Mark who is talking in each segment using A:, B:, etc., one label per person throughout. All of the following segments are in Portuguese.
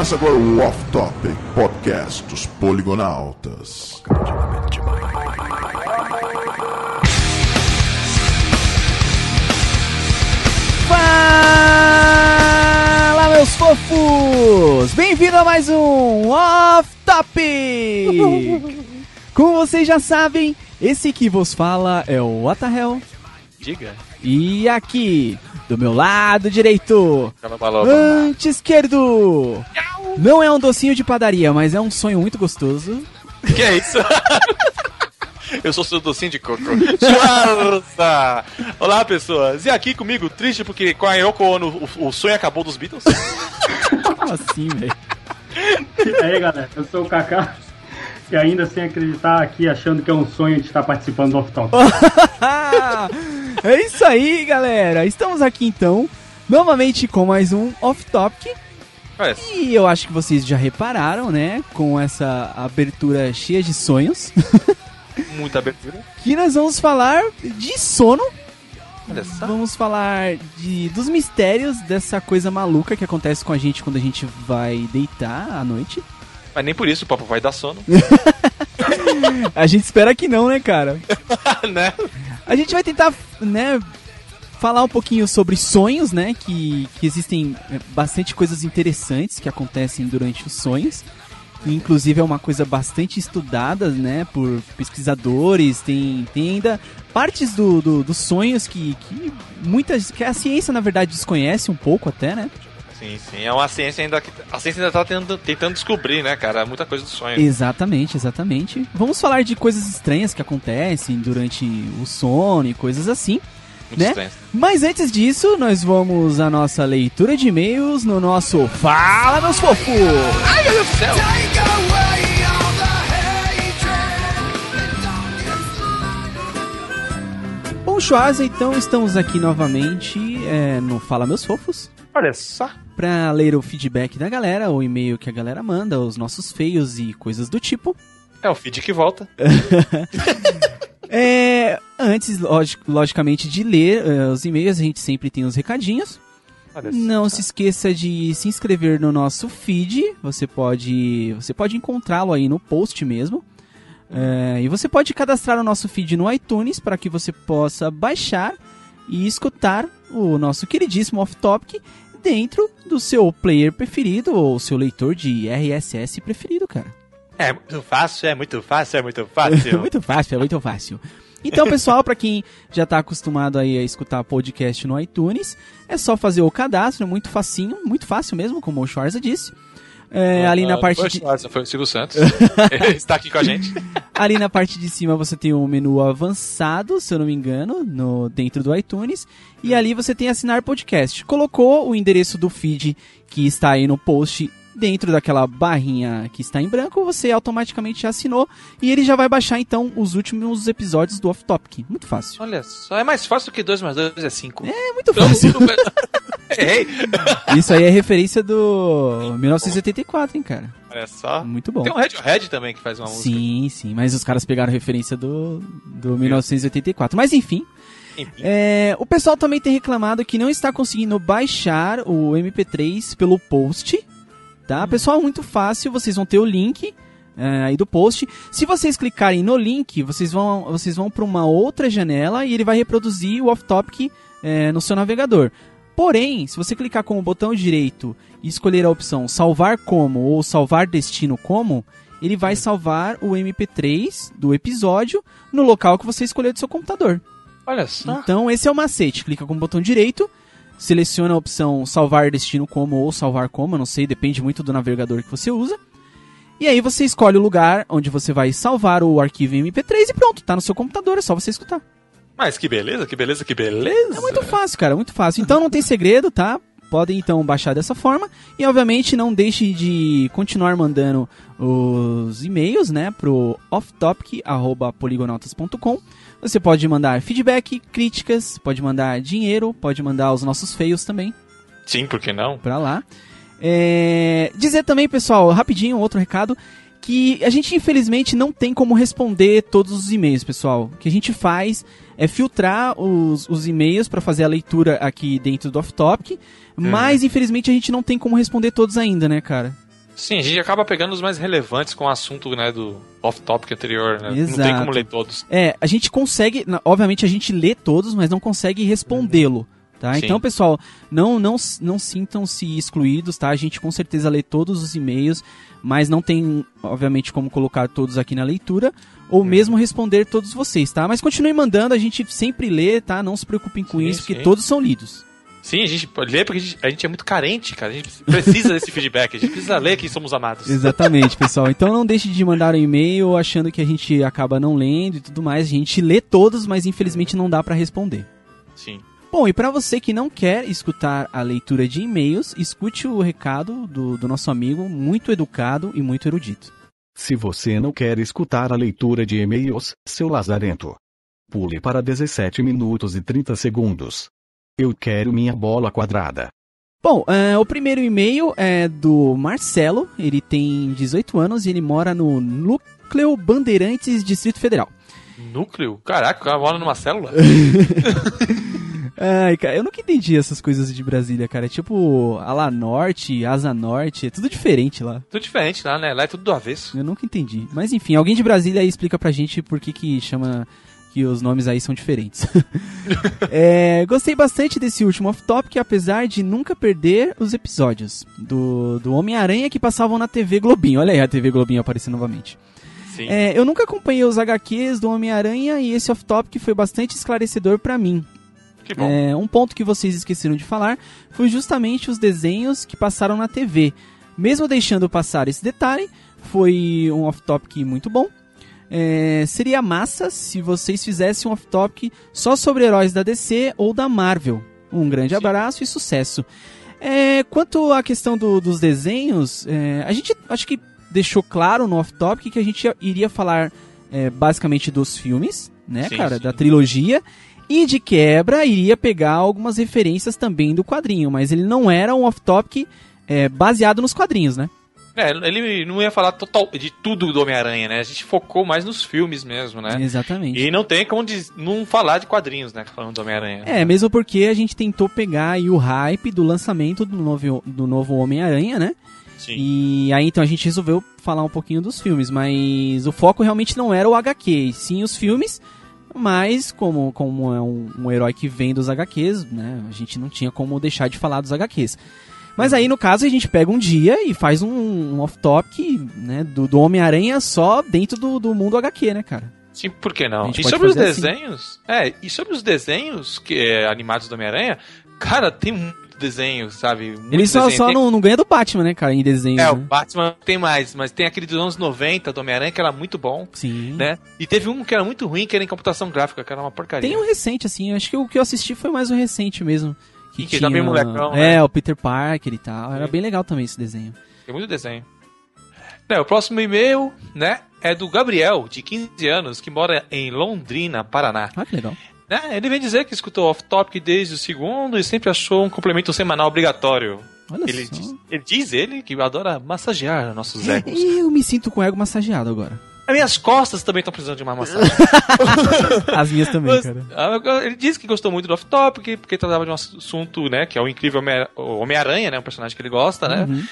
A: Começa agora o Off Topic Podcast dos Poligonautas.
B: Fala, meus fofos! Bem-vindo a mais um Off Topic! Como vocês já sabem, esse que vos fala é o What the Hell.
C: Diga.
B: E aqui, do meu lado direito, ante esquerdo, não é um docinho de padaria, mas é um sonho muito gostoso.
C: Que é isso? Eu sou seu docinho de coco. Schwarza! Olá, pessoas. E aqui comigo, triste porque com a Yoko Ono o, o sonho acabou dos Beatles.
B: Como assim, velho?
D: E aí, galera, eu sou o Kaká. E ainda sem acreditar aqui, achando que é um sonho de estar participando do Off Top.
B: é isso aí, galera. Estamos aqui então, novamente com mais um Off Topic.
C: Olha,
B: E eu acho que vocês já repararam, né? Com essa abertura cheia de sonhos.
C: muita abertura.
B: que nós vamos falar de sono.
C: Olha só.
B: Vamos falar de, dos mistérios dessa coisa maluca que acontece com a gente quando a gente vai deitar à noite.
C: Mas nem por isso o papo vai dar sono.
B: A gente espera que não, né, cara?
C: né?
B: A gente vai tentar, né, falar um pouquinho sobre sonhos, né, que, que existem é, bastante coisas interessantes que acontecem durante os sonhos. E, inclusive é uma coisa bastante estudada, né, por pesquisadores. Tem, tem ainda partes do, do- dos sonhos que, que muitas que a ciência na verdade desconhece um pouco até, né?
C: Sim, sim. É uma ciência ainda que. A ciência ainda tá tentando, tentando descobrir, né, cara? Muita coisa do sonho.
B: Exatamente, exatamente. Vamos falar de coisas estranhas que acontecem durante o sono e coisas assim.
C: Muito
B: né?
C: estranho.
B: Mas antes disso, nós vamos à nossa leitura de e-mails no nosso Fala Meus Fofos!
C: Ai, meu Deus do céu!
B: Bom, Schwarza, então estamos aqui novamente é, no Fala Meus Fofos
C: Olha só.
B: para ler o feedback da galera, o e-mail que a galera manda, os nossos feios e coisas do tipo.
C: É o feed que volta.
B: É, antes, logi- logicamente, de ler é, os e-mails, a gente sempre tem os recadinhos.
C: Olha
B: Não se esqueça de se inscrever no nosso feed. Você pode, você pode encontrá-lo aí no post mesmo. É, e você pode cadastrar o nosso feed no iTunes para que você possa baixar e escutar o nosso queridíssimo Off Topic dentro do seu player preferido ou seu leitor de RSS preferido, cara.
C: É muito fácil, é muito fácil, é muito fácil.
B: muito fácil, é muito fácil. Então, pessoal, para quem já tá acostumado aí a escutar podcast no iTunes, é só fazer o cadastro, é muito facinho, muito fácil mesmo, como o Schwarza disse. É, ali na
C: Ah,
B: parte
C: foi
B: de,
C: Schwarza, foi o Silvio Santos. Ele está aqui com a gente.
B: ali na parte de cima você tem o menu avançado, se eu não me engano, no dentro do iTunes, e ali você tem assinar podcast. Colocou o endereço do feed que está aí no post dentro daquela barrinha que está em branco, você automaticamente já assinou e ele já vai baixar então os últimos episódios do Off Topic. Muito fácil.
C: Olha só, é mais fácil que 2 mais 2 é 5.
B: É muito fácil.
C: Errei.
B: Isso aí é referência do 1984, hein, cara.
C: Olha só.
B: Muito bom.
C: Tem um Radiohead também que faz uma música.
B: Sim, sim, mas os caras pegaram referência do, do 1984. Mas enfim,
C: Enfim.
B: é, o pessoal também tem reclamado que não está conseguindo baixar o MP3 pelo post, tá? Pessoal, muito fácil, vocês vão ter o link é, aí do post. Se vocês clicarem no link, vocês vão, vocês vão para uma outra janela e ele vai reproduzir o off-topic é, no seu navegador. Porém, se você clicar com o botão direito e escolher a opção salvar como ou salvar destino como, ele vai salvar o MP3 do episódio no local que você escolheu do seu computador.
C: Olha só.
B: Então, esse é o macete. Clica com o botão direito, seleciona a opção salvar destino como ou salvar como, não sei, depende muito do navegador que você usa. E aí você escolhe o lugar onde você vai salvar o arquivo em MP3 e pronto, tá no seu computador, é só você escutar.
C: Mas que beleza, que beleza, que beleza.
B: É muito fácil, cara, muito fácil. Então não tem segredo, tá? Podem então baixar dessa forma. E obviamente não deixe de continuar mandando os e-mails, né, pro offtopic.poligonautas.com. Você pode mandar feedback, críticas, pode mandar dinheiro, pode mandar os nossos feios também
C: Sim, por que não?
B: pra lá. É, Dizer também, pessoal, rapidinho, outro recado, que a gente infelizmente não tem como responder todos os e-mails, pessoal. O que a gente faz é filtrar os, os e-mails para fazer a leitura aqui dentro do Off Topic, mas infelizmente a gente não tem como responder todos ainda, né, cara?
C: Sim, a gente acaba pegando os mais relevantes com o assunto, né, do off-topic anterior, né?
B: Exato.
C: Não tem como ler todos.
B: É, a gente consegue, obviamente a gente lê todos, mas não consegue respondê-lo. Tá?
C: Sim.
B: Então, pessoal, não, não, não sintam-se excluídos, tá? A gente com certeza lê todos os e-mails, mas não tem, obviamente, como colocar todos aqui na leitura, ou mesmo responder todos vocês, tá? Mas continue mandando, a gente sempre lê, tá? Não se preocupem com
C: Sim,
B: isso, porque
C: sim.
B: todos são lidos.
C: Sim, a gente lê porque a gente, a gente é muito carente, cara. A gente precisa desse feedback. A gente precisa ler que somos amados.
B: Exatamente, pessoal. Então não deixe de mandar um e-mail achando que a gente acaba não lendo e tudo mais. A gente lê todos, mas infelizmente não dá pra responder.
C: Sim.
B: Bom, e para você que não quer escutar a leitura de e-mails, escute o recado do, do nosso amigo, muito educado e muito erudito.
E: Se você não quer escutar a leitura de e-mails, seu lazarento. Pule para 17 minutos e 30 segundos. Eu quero minha bola quadrada.
B: Bom, é, o primeiro e-mail é do Marcelo, ele tem 18 anos e ele mora no Núcleo Bandeirantes, Distrito Federal.
C: Núcleo? Caraca, o cara mora numa célula?
B: Ai, cara, eu nunca entendi essas coisas de Brasília, cara. É tipo Ala Norte, Asa Norte, é tudo diferente lá.
C: Tudo diferente lá, né? Lá é tudo do avesso.
B: Eu nunca entendi. Mas enfim, alguém de Brasília aí explica pra gente por que que chama que os nomes aí são diferentes. É, gostei bastante desse último off-topic, apesar de nunca perder os episódios do, do Homem-Aranha que passavam na TV Globinho. Olha aí a TV Globinho aparecendo novamente. É, eu nunca acompanhei os HQs do Homem-Aranha e esse off-topic foi bastante esclarecedor pra mim. É, um ponto que vocês esqueceram de falar foi justamente os desenhos que passaram na TV. Mesmo deixando passar esse detalhe, foi um off-topic muito bom. É, seria massa se vocês fizessem um off-topic só sobre heróis da DC ou da Marvel. Um grande
C: Sim.
B: abraço e sucesso. É, quanto à questão do- dos desenhos, é, a gente acho que deixou claro no off-topic que a gente iria falar é, basicamente dos filmes, né,
C: Sim,
B: cara,
C: sim.
B: da trilogia. E de quebra, iria pegar algumas referências também do quadrinho, mas ele não era um off-topic é, baseado nos quadrinhos, né?
C: É, ele não ia falar total de tudo do Homem-Aranha, né? A gente focou mais nos filmes mesmo, né?
B: Exatamente.
C: E não tem como não falar de quadrinhos, né? Falando do Homem-Aranha.
B: É, mesmo porque a gente tentou pegar aí o hype do lançamento do novo, do novo Homem-Aranha, né?
C: Sim.
B: E aí então a gente resolveu falar um pouquinho dos filmes, mas o foco realmente não era o HQ, sim os filmes, mas como, como é um, um herói que vem dos HQs, né? A gente não tinha como deixar de falar dos HQs. Mas aí, no caso, a gente pega um dia e faz um, um off-topic, né, do, do Homem-Aranha só dentro do, do mundo HQ, né, cara?
C: Sim, por que não? E sobre os
B: assim.
C: desenhos? É, e sobre os desenhos que, é, animados do Homem-Aranha, cara, tem muito desenho, sabe? Muito
B: Ele só,
C: desenho.
B: só
C: Tem-
B: não, não ganha do Batman, né, cara, em desenho.
C: É, o
B: né?
C: Batman tem mais, mas tem aquele dos anos 90 do Homem-Aranha que era muito bom,
B: Sim.
C: né? E teve um que era muito ruim, que era em computação gráfica, que era uma porcaria.
B: Tem um recente, assim, acho que o que eu assisti foi mais o recente mesmo. Que,
C: que tá bem molecão,
B: É,
C: né?
B: o Peter Parker e tal. Era
C: Sim.
B: bem legal também esse desenho.
C: Tem muito desenho. Né, o próximo e-mail, né, é do Gabriel, de 15 anos, que mora em Londrina, Paraná.
B: Ah, que legal.
C: Né, ele vem dizer que escutou off-topic desde o segundo e sempre achou um complemento semanal obrigatório.
B: Olha
C: Ele
B: só.
C: diz, ele diz ele que adora massagear nossos egos.
B: E eu me sinto com o ego massageado agora.
C: As minhas costas também estão precisando de uma massagem.
B: As minhas também,
C: Mas,
B: cara.
C: ah, ele disse que gostou muito do off-topic, porque tratava de um assunto, né, que é o incrível Homem-Aranha, né, um personagem que ele gosta, né?
B: Uhum.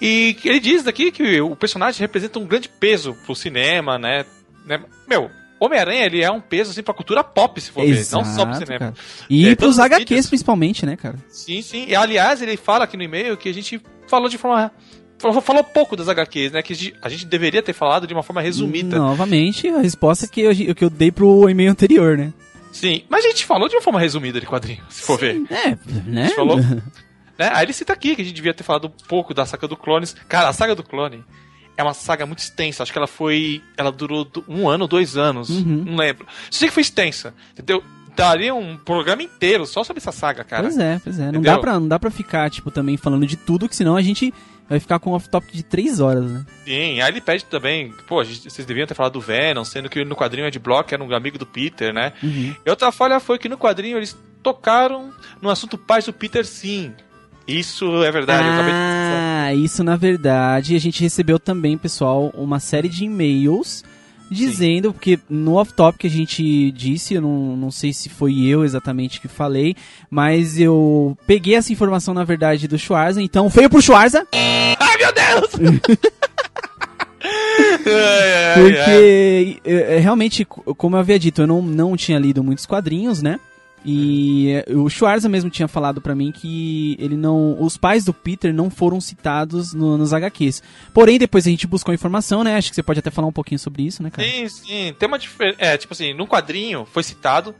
C: E ele diz daqui que o personagem representa um grande peso pro cinema, né? né? Meu, Homem-Aranha, ele é um peso, assim, pra cultura pop, se for ver, não só pro
B: Exato,
C: cinema.
B: cara. E
C: É,
B: pros HQs,
C: vídeos.
B: principalmente, né, cara?
C: Sim, sim. E, aliás, ele fala aqui no e-mail que a gente falou de forma... Falou, falou pouco das HQs, né? Que a gente- a deveria ter falado de uma forma resumida.
B: Novamente, a resposta que eu, que eu dei pro e-mail anterior, né?
C: Sim, mas a gente falou de uma forma resumida de quadrinho, se for ver.
B: É, né?
C: gente falou? Né? Aí ele cita aqui que a gente devia ter falado um pouco da saga do Clones. Cara, a saga do Clone é uma saga muito extensa. Acho que ela foi. Ela durou um ano, dois anos.
B: Uhum.
C: Não lembro. Sei que foi extensa. Entendeu? Daria um programa inteiro só sobre essa saga, cara.
B: Pois é, pois é. Não
C: Entendeu?
B: dá, pra, não dá pra ficar, tipo, também falando de tudo, que senão a gente vai ficar com um off-topic de três horas, né?
C: Sim, aí ele pede também. Pô, gente- vocês deviam ter falado do Venom, sendo que no quadrinho Ed Block era um amigo do Peter, né?
B: Uhum.
C: E outra falha foi que no quadrinho eles tocaram no assunto pais do Peter, sim. Isso é verdade, eu acabei de
B: Ah, isso na verdade. A gente recebeu também, pessoal, uma série de e-mails dizendo, porque no off-top que a gente disse, eu não, não sei se foi eu exatamente que falei, mas eu peguei essa informação na verdade do Schwarza, então feio pro Schwarza.
C: Ai, meu Deus!
B: Porque, é, é, realmente, co- como eu havia dito, eu não, não tinha lido muitos quadrinhos, né? E o Schwarza mesmo tinha falado pra mim que ele não, os pais do Peter não foram citados no- nos HQs. Porém, depois a gente buscou informação, né? Acho que você pode até falar um pouquinho sobre isso, né, cara?
C: Sim, sim. Tem uma diferença. É, tipo assim, no quadrinho foi citado.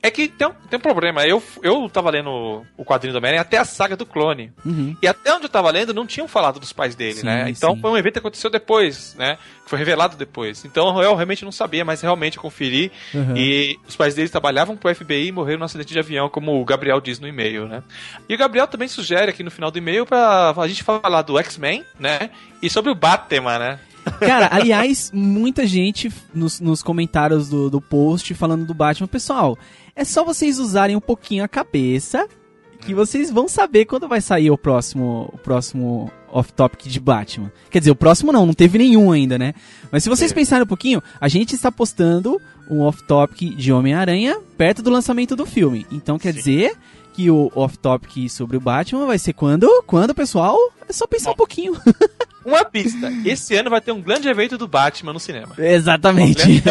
C: É que tem um, tem um problema. Eu, eu tava lendo o quadrinho do Homem-Aranha até a saga do clone.
B: Uhum.
C: E até onde eu tava lendo, não tinham falado dos pais dele,
B: Sim,
C: né? Então
B: sim.
C: foi um evento que aconteceu depois, né? Que foi revelado depois. Então eu realmente não sabia, mas realmente eu conferi.
B: Uhum.
C: E os pais dele trabalhavam pro FBI e morreram num acidente de avião, como o Gabriel diz no e-mail, né? E o Gabriel também sugere aqui no final do e-mail pra a gente falar do X-Men, né? E sobre o Batman, né?
B: Cara, aliás, muita gente nos, nos comentários do, do post falando do Batman. Pessoal, é só vocês usarem um pouquinho a cabeça que vocês vão saber quando vai sair o próximo, o próximo off-topic de Batman. Quer dizer, o próximo não, não teve nenhum ainda, né? Mas se vocês
C: Teve.
B: pensarem um pouquinho, a gente está postando um off-topic de Homem-Aranha perto do lançamento do filme. Então quer
C: Sim.
B: dizer o off-topic sobre o Batman vai ser quando? Quando, pessoal? É só pensar um pouquinho.
C: Uma pista. Esse ano vai ter um grande evento do Batman no cinema.
B: Exatamente.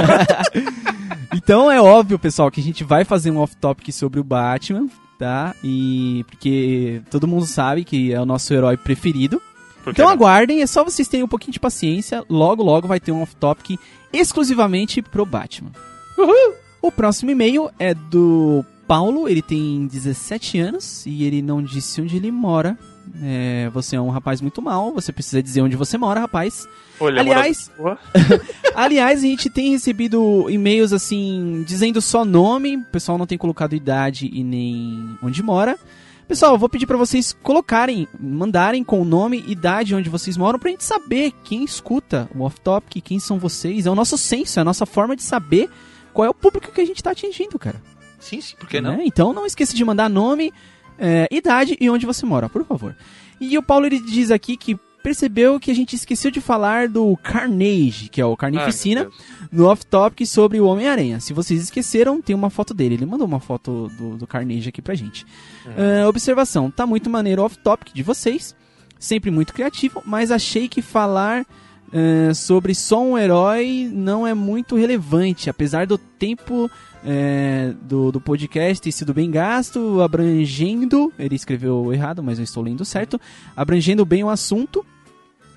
B: então é óbvio, pessoal, que a gente vai fazer um off-topic sobre o Batman, tá? E porque todo mundo sabe que é o nosso herói preferido. Então aguardem, é só vocês terem um pouquinho de paciência. Logo, logo vai ter um off-topic exclusivamente pro Batman. O próximo e-mail é do Paulo, ele tem 17 anos e ele não disse onde ele mora. É, você é um rapaz muito mal, você precisa dizer onde você mora, rapaz.
C: Olha,
B: Aliás-
C: mora-
B: Aliás, a gente tem recebido e-mails assim, dizendo só nome, o pessoal não tem colocado idade e nem onde mora. Pessoal, eu vou pedir pra vocês colocarem, mandarem com o nome, idade, onde vocês moram, pra gente saber quem escuta o Off Topic, quem são vocês. É o nosso senso, é a nossa forma de saber qual é o público que a gente tá atingindo, cara.
C: Sim, sim, por que não?
B: Né? Então não esqueça de mandar nome, é, idade e onde você mora, por favor. E o Paulo ele diz aqui que percebeu que a gente esqueceu de falar do Carnage, que é o Carnificina,
C: Deus.
B: no off-topic sobre o Homem-Aranha. Se vocês esqueceram, tem uma foto dele. Ele mandou uma foto do, do Carnage aqui pra gente. Ah, observação, tá muito maneiro o off-topic de vocês. Sempre muito criativo, mas achei que falar ah, sobre só um herói não é muito relevante. Apesar do tempo eh, do, do podcast ter sido bem gasto, abrangendo. Ele escreveu errado, mas eu estou lendo certo. Abrangendo bem o assunto.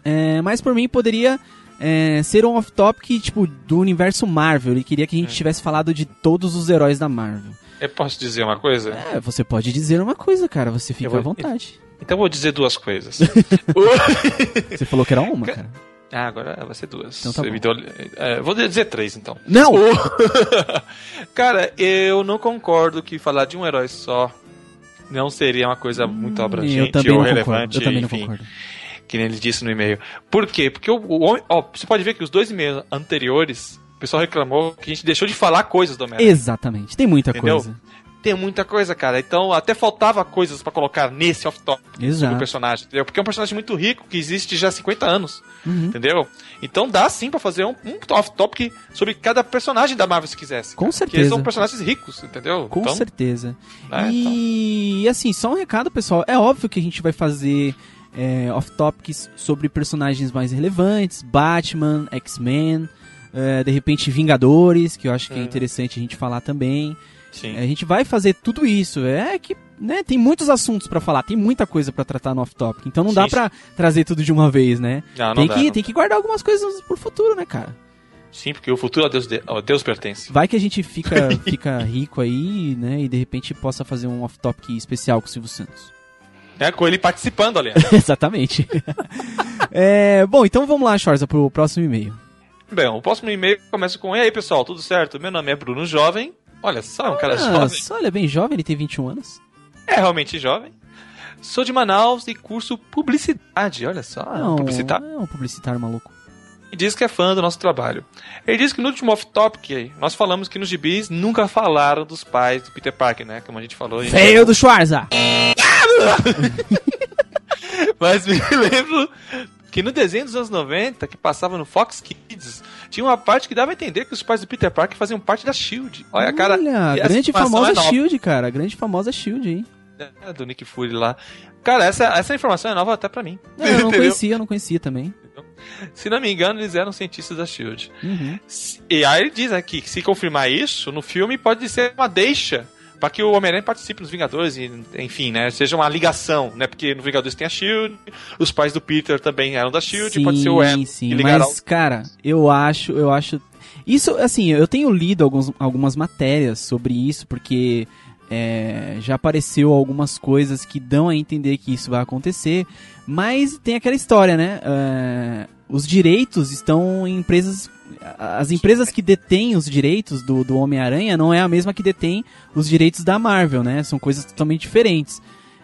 B: Eh, mas por mim poderia é, ser um off-topic, tipo, do universo Marvel. Ele queria que a gente tivesse falado de todos os heróis da Marvel.
C: Eu posso dizer uma coisa?
B: É, você pode dizer uma coisa, cara. Você fica
C: vou-
B: à vontade.
C: Então eu vou dizer duas coisas.
B: Você falou que era uma, cara.
C: Ah, agora vai ser duas.
B: Então tá
C: deu- é, vou dizer três, então.
B: Não!
C: Cara, eu não concordo que falar de um herói só não seria uma coisa muito abrangente
B: eu também
C: ou relevante,
B: concordo. Eu também não
C: enfim,
B: concordo.
C: que nem ele disse no e-mail. Por quê? Porque o, o homem, ó, você pode ver que os dois e-mails anteriores, o pessoal reclamou que a gente deixou de falar coisas do Homem-Aranha.
B: Exatamente. Tem muita
C: Entendeu?
B: coisa.
C: Tem muita coisa, cara. Então até faltava coisas pra colocar nesse off-top sobre o
B: Exato.
C: personagem, entendeu? Porque é um personagem muito rico que existe já há 50 anos,
B: Uhum.
C: entendeu? Então dá sim pra fazer um, um off-topic sobre cada personagem da Marvel se quisesse.
B: Com
C: Porque
B: certeza.
C: eles são personagens ricos, entendeu?
B: Com
C: então,
B: certeza.
C: É,
B: e assim, só um recado, pessoal. É óbvio que a gente vai fazer é, off-topics sobre personagens mais relevantes, Batman, X-Men, é, de repente Vingadores, que eu acho que é
C: Hum.
B: interessante a gente falar também.
C: Sim.
B: A gente vai fazer tudo isso. É que né, tem muitos assuntos pra falar, tem muita coisa pra tratar no off-topic. Então não dá
C: Sim,
B: pra trazer tudo de uma vez, né?
C: Não, não
B: tem,
C: dá,
B: que,
C: não.
B: tem que guardar algumas coisas pro futuro, né, cara?
C: Sim, porque o futuro a Deus, de- a Deus pertence.
B: Vai que a gente fica, fica rico aí, né? E de repente possa fazer um off-topic especial com o Silvio Santos.
C: É, com ele participando ali.
B: Exatamente. É, bom, então vamos lá, Chorza, pro próximo e-mail.
C: Bem, o próximo e-mail começa com: E aí, pessoal, tudo certo? Meu nome é Bruno Jovem. Olha só, é um cara jovem.
B: Nossa, olha, bem jovem, ele tem 21 anos.
C: É realmente jovem. Sou de Manaus e curso publicidade. Olha só, é um publicitário.
B: É um publicitário maluco.
C: E diz que é fã do nosso trabalho. Ele diz que no último off-topic nós falamos que nos gibis nunca falaram dos pais do Peter Parker, né? Como a gente falou.
B: Feio do Schwarza!
C: Mas me lembro que no desenho dos anos 90, que passava no Fox Kids, tinha uma parte que dava a entender que os pais do Peter Parker faziam parte da SHIELD. Olha, cara.
B: Olha,
C: essa
B: grande
C: informação
B: famosa
C: é.
B: Shield, cara. Grande famosa Shield, hein?
C: É, do Nick Fury lá. Cara, essa, essa informação é nova até pra mim.
B: Não, eu não conhecia, eu não conhecia também.
C: Se não me engano, eles eram cientistas da SHIELD.
B: Uhum.
C: E aí ele diz aqui que se confirmar isso, no filme pode ser uma deixa para que o Homem-Aranha participe nos Vingadores e, enfim, né, seja uma ligação, né, porque no Vingadores tem a SHIELD, os pais do Peter também eram da SHIELD,
B: sim,
C: pode ser o Ed
B: sim,
C: ligará
B: mas, cara, eu acho, eu acho... Isso, assim, eu tenho lido alguns, algumas matérias sobre isso, porque é, já apareceu algumas coisas que dão a entender que isso vai acontecer, mas tem aquela história, né? É, os direitos estão em empresas... As empresas que detêm os direitos do, do Homem-Aranha não é a mesma que detém os direitos da Marvel, né? São coisas totalmente diferentes.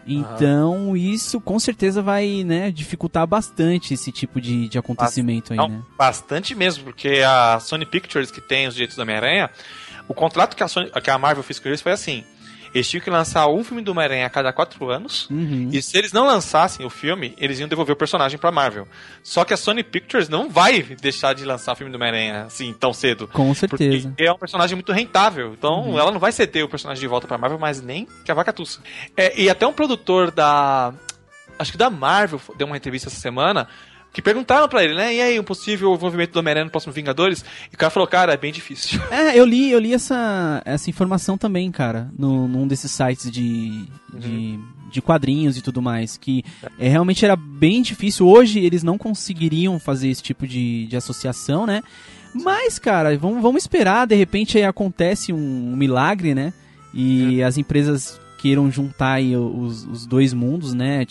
B: Então, isso com certeza vai, né, dificultar bastante esse tipo de, de acontecimento aí,
C: Não,
B: né?
C: bastante mesmo, porque a Sony Pictures, que tem os direitos do Homem-Aranha, o contrato que a, Sony- que a Marvel fez com eles foi assim, eles tinham que lançar um filme do Homem-Aranha a cada quatro anos,
B: Uhum.
C: E se eles não lançassem o filme, eles iam devolver o personagem pra Marvel. Só que a Sony Pictures não vai deixar de lançar o filme do Homem-Aranha assim tão cedo.
B: Com
C: Porque
B: certeza. Uhum.
C: é um personagem muito rentável. Então ela não vai ceder o personagem de volta pra Marvel, mas nem que a vaca tussa. É, e até um produtor da. Acho que da Marvel deu uma entrevista essa semana. Que perguntaram pra ele, né? E aí, um possível envolvimento do Homem-Aranha no próximo Vingadores? E o cara falou, cara, é bem difícil.
B: É, eu li, eu li essa, essa informação também, cara, no, num desses sites de, de, de quadrinhos e tudo mais, que é, realmente era bem difícil. Hoje eles não conseguiriam fazer esse tipo de, de associação, né? Mas, cara, vamos, vamos esperar, de repente aí acontece um, um milagre, né? E as empresas queiram juntar aí os, os dois mundos, né?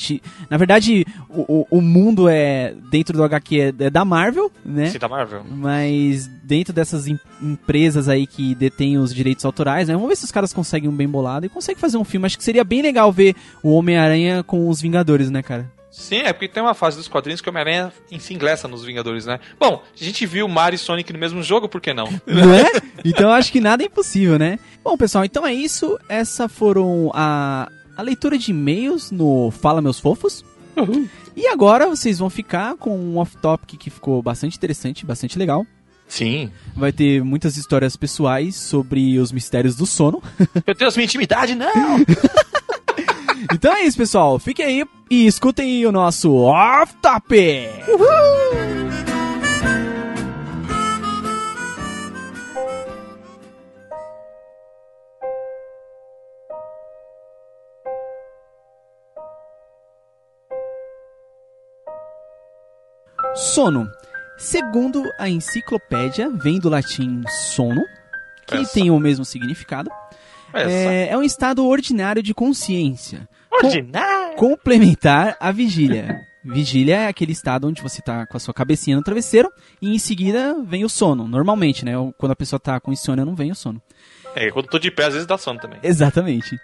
B: Na verdade, o, o, o mundo é dentro do HQ é, é da Marvel, né?
C: Sim, da Marvel.
B: Mas dentro dessas em- empresas aí que detêm os direitos autorais, né? Vamos ver se os caras conseguem um bem bolado e conseguem fazer um filme. Acho que seria bem legal ver o Homem-Aranha com os Vingadores, né, cara?
C: Sim, é porque tem uma fase dos quadrinhos que o Homem-Aranha se ingressa nos Vingadores, né? Bom, a gente viu Mario e Sonic no mesmo jogo, por que não?
B: Não é? Então eu acho que nada é impossível, né? Bom, pessoal, então é isso. Essa foram a, a leitura de e-mails no Fala Meus Fofos. E agora vocês vão ficar com um off-topic que ficou bastante interessante, bastante legal.
C: Sim.
B: Vai ter muitas histórias pessoais sobre os mistérios do sono.
C: Meu Deus, minha intimidade, não!
B: Então é isso, pessoal. Fiquem aí e escutem o nosso Off Top. Sono. Segundo a enciclopédia, vem do latim sono, que
C: Essa.
B: tem o mesmo significado. É, é um estado ordinário de consciência
C: Ordinário!
B: complementar a vigília. Vigília é aquele estado onde você tá com a sua cabecinha no travesseiro e em seguida vem o sono. Normalmente, né? Quando a pessoa tá com insônia, não vem o sono.
C: É, quando tô de pé, às vezes dá sono também.
B: Exatamente.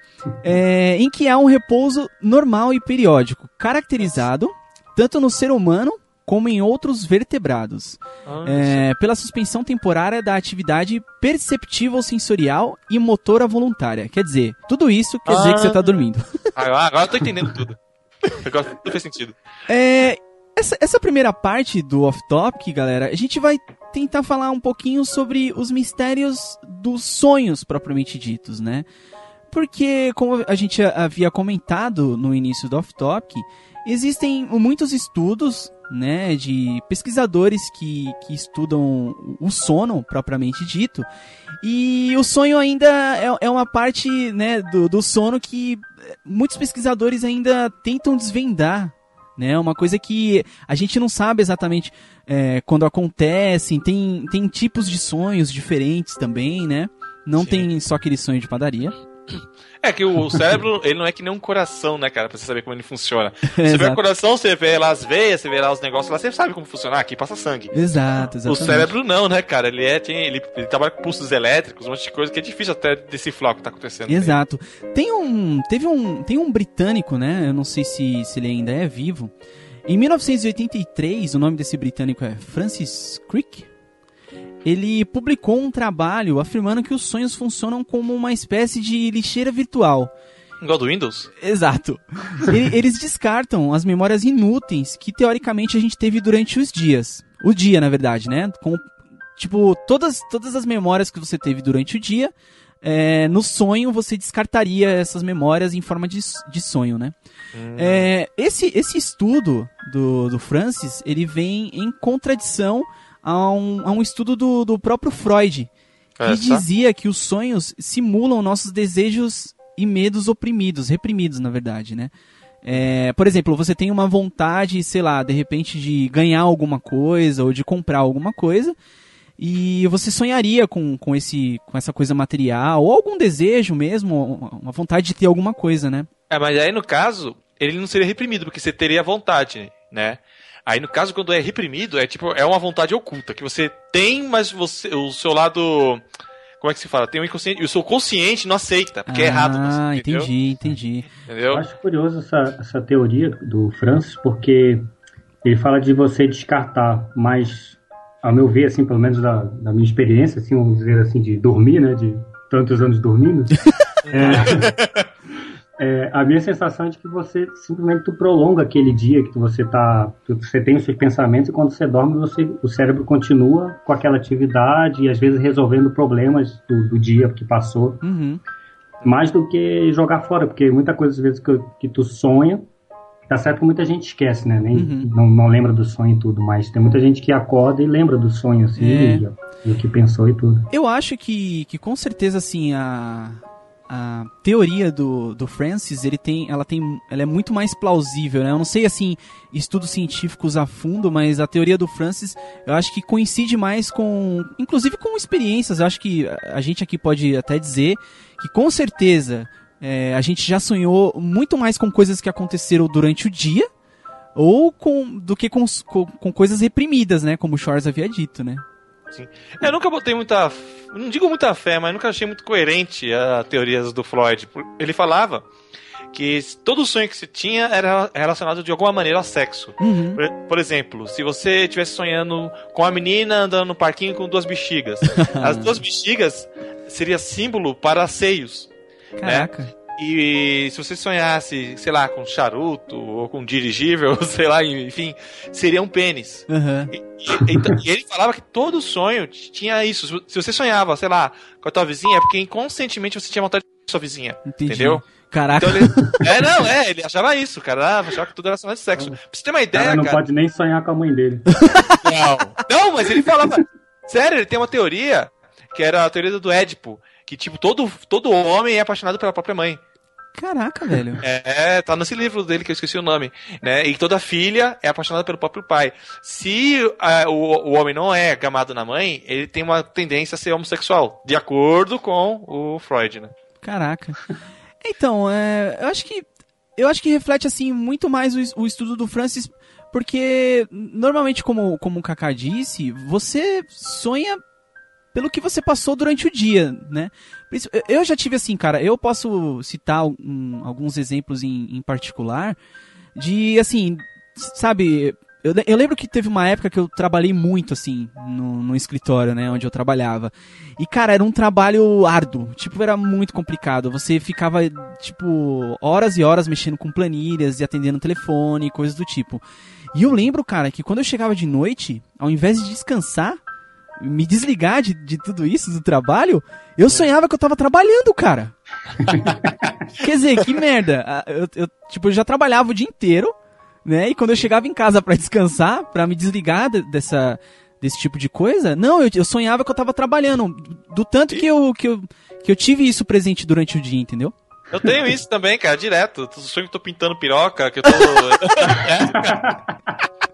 B: É, em que há um repouso normal e periódico, caracterizado tanto no ser humano como em outros vertebrados,
C: Ah,
B: é, pela suspensão temporária da atividade perceptível sensorial e motora voluntária. Quer dizer, tudo isso quer dizer que você tá dormindo.
C: Ah, agora eu tô entendendo tudo. Agora tudo faz sentido.
B: É, essa, essa primeira parte do off-topic, galera, a gente vai tentar falar um pouquinho sobre os mistérios dos sonhos propriamente ditos, né? Porque, como a gente havia comentado no início do off-topic, existem muitos estudos, né, de pesquisadores que, que estudam o sono propriamente dito, e o sonho ainda é, é uma parte, né, do, do sono que muitos pesquisadores ainda tentam desvendar, né? Uma coisa que a gente não sabe exatamente é, quando acontecem. Tem, tem tipos de sonhos diferentes também, né? Não
C: Sim.
B: tem só aquele sonho de padaria.
C: É que o cérebro, ele não é que nem um coração, né, cara? Pra você saber como ele funciona. Você vê
B: Exato.
C: o coração, você vê lá as veias, você vê lá os negócios lá, você sabe como funcionar, aqui passa sangue.
B: Exato,
C: O
B: exatamente.
C: cérebro não, né, cara? Ele é, tem, ele, ele trabalha com pulsos elétricos, um monte de coisa que é difícil até decifrar o que tá acontecendo.
B: Exato. Tem um, teve um, tem um britânico, né? Eu não sei se, se ele ainda é vivo. Em 1983, o nome desse britânico é Francis Crick. Ele publicou um trabalho afirmando que os sonhos funcionam como uma espécie de lixeira virtual.
C: Igual do Windows?
B: Exato. Ele- eles descartam as memórias inúteis que teoricamente a gente teve durante os dias. O dia, na verdade, né? Com, tipo, todas, todas as memórias que você teve durante o dia, é, no sonho você descartaria essas memórias em forma de, de sonho, né? É, esse, esse estudo do, do Francis, ele vem em contradição a um, a um estudo do, do próprio Freud, que
C: É, só?
B: dizia que os sonhos simulam nossos desejos e medos oprimidos, reprimidos, na verdade, né? É, por exemplo, você tem uma vontade, sei lá, de repente de ganhar alguma coisa ou de comprar alguma coisa, e você sonharia com, com, esse, com essa coisa material, ou algum desejo mesmo, uma- uma vontade de ter alguma coisa, né?
C: É, mas aí no caso, ele não seria reprimido, porque você teria vontade, né? Aí no caso, quando é reprimido, é tipo, é uma vontade oculta, que você tem, mas você, o seu lado. Como é que se fala? Tem o inconsciente. E o seu consciente não aceita, porque é errado.
B: Ah, entendi, entendi.
C: Entendeu?
D: Eu acho curioso essa, essa teoria do Francis, porque ele fala de você descartar, mas, a meu ver, assim, pelo menos da, da minha experiência, assim, vamos dizer assim, de dormir, né, de tantos anos dormindo, é, é, a minha sensação é de que você simplesmente tu prolonga aquele dia que tu- você tá, tu- você tem os seus pensamentos e quando você dorme, você, o cérebro continua com aquela atividade e às vezes resolvendo problemas do, do dia que passou
B: Uhum.
D: mais do que jogar fora, porque muita coisa às vezes que, que tu sonha, tá certo que muita gente esquece, né? Nem,
B: Uhum.
D: não, não lembra do sonho e tudo, mas tem muita gente que acorda e lembra do sonho, assim,
B: É.
D: e, e o que pensou e tudo.
B: Eu acho que, que com certeza, assim, a, a teoria do, do Francis, ele tem, ela tem, ela é muito mais plausível, né? Eu não sei, assim, estudos científicos a fundo, mas a teoria do Francis, eu acho que coincide mais com, inclusive com experiências. Eu acho que a- gente aqui pode até dizer que com certeza é, a gente já sonhou muito mais com coisas que aconteceram durante o dia ou com do que com, com, com coisas reprimidas, né? Como o Shores havia dito, né?
C: Eu nunca botei muita. Não digo muita fé, mas nunca achei muito coerente a teorias do Freud. Ele falava que todo sonho que se tinha era relacionado de alguma maneira ao sexo.
B: Uhum.
C: Por, por exemplo, se você estivesse sonhando com a menina andando no parquinho com duas bexigas, as duas bexigas seria símbolo para seios.
B: Caraca.
C: E se você sonhasse, sei lá, com charuto ou com dirigível, sei lá, enfim, seria um pênis.
B: Aham.
C: E, e- então- e ele falava que todo sonho tinha isso. Se- você sonhava, sei lá, com a tua vizinha, é porque inconscientemente você tinha vontade de sua vizinha.
B: Entendi.
C: Entendeu?
B: Caraca.
C: Então ele. É, não, é, ele achava isso, cara. Ah, achava que tudo era relacionado de sexo. Pra você ter uma
D: O
C: ideia,
D: cara não
C: cara.
D: pode nem sonhar com a mãe dele.
C: Não. Não, mas ele falava. Sério, ele tem uma teoria, que era a teoria do Édipo. Que, tipo, todo, todo homem é apaixonado pela própria mãe.
B: Caraca, velho.
C: É, tá nesse livro dele que eu esqueci o nome, né? E toda filha é apaixonada pelo próprio pai. Se ah, o, o homem não é gamado na mãe, ele tem uma tendência a ser homossexual, de acordo com o Freud, né?
B: Caraca. Então, é, eu acho que eu acho que reflete assim muito mais o, o estudo do Francis, porque normalmente como como o Kaká disse, você sonha pelo que você passou durante o dia, né? Eu- já tive assim, cara, eu posso citar um- alguns exemplos em, em particular de assim, sabe, eu, eu lembro que teve uma época que eu trabalhei muito assim no, no escritório, né, onde eu trabalhava. E, cara, era um trabalho árduo. Tipo, era muito complicado. Você ficava, tipo, horas e horas mexendo com planilhas e atendendo telefone e coisas do tipo. E eu lembro, cara, que quando eu chegava de noite, ao invés de descansar, me desligar de, de tudo isso, do trabalho, eu sonhava que eu tava trabalhando, cara. Quer dizer, que merda. Ah, Eu, eu, tipo, eu já trabalhava o dia inteiro, né? E quando eu chegava em casa pra descansar, pra me desligar de- dessa, desse tipo de coisa, não, eu, eu sonhava que eu tava trabalhando. Do tanto que eu, que, eu, que eu tive isso presente durante o dia, entendeu?
C: Eu tenho isso também, cara, direto. Eu sonho que eu tô pintando piroca, que eu tô.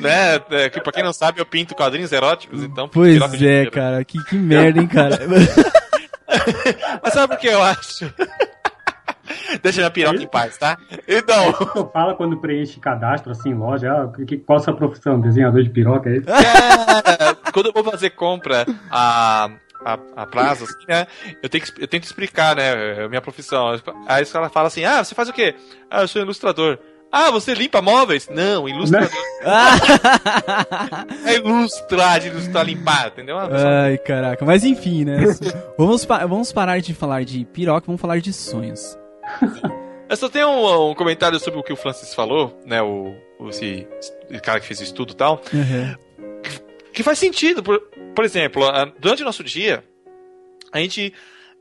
C: né? é, que pra quem não sabe, eu pinto quadrinhos eróticos, então.
B: Pois é, cara. Que, que merda, hein, cara.
C: Mas sabe por que eu acho? Deixa minha piroca em paz, tá? Então.
D: Fala quando preenche cadastro, assim, em loja, ah, que, qual a sua profissão? Desenhador de piroca, é isso?
C: É, quando eu vou fazer compra a, a, a prazo, assim, né? Eu, tenho que, eu tento explicar, né? a Minha profissão. Aí os caras falam assim: ah, você faz o quê? Ah, eu sou ilustrador. Ah, você limpa móveis? Não, ilustrador. É ilustrar, de ilustrar, limpar, entendeu? Ah,
B: Ai, caraca. Mas enfim, né? Vamos, pa- vamos parar de falar de piroca, vamos falar de sonhos.
C: Eu só tenho um, um comentário sobre o que o Francis falou, né? O, o esse, esse cara que fez o estudo e tal.
B: Uhum.
C: que faz sentido. Por, por exemplo, durante o nosso dia, a gente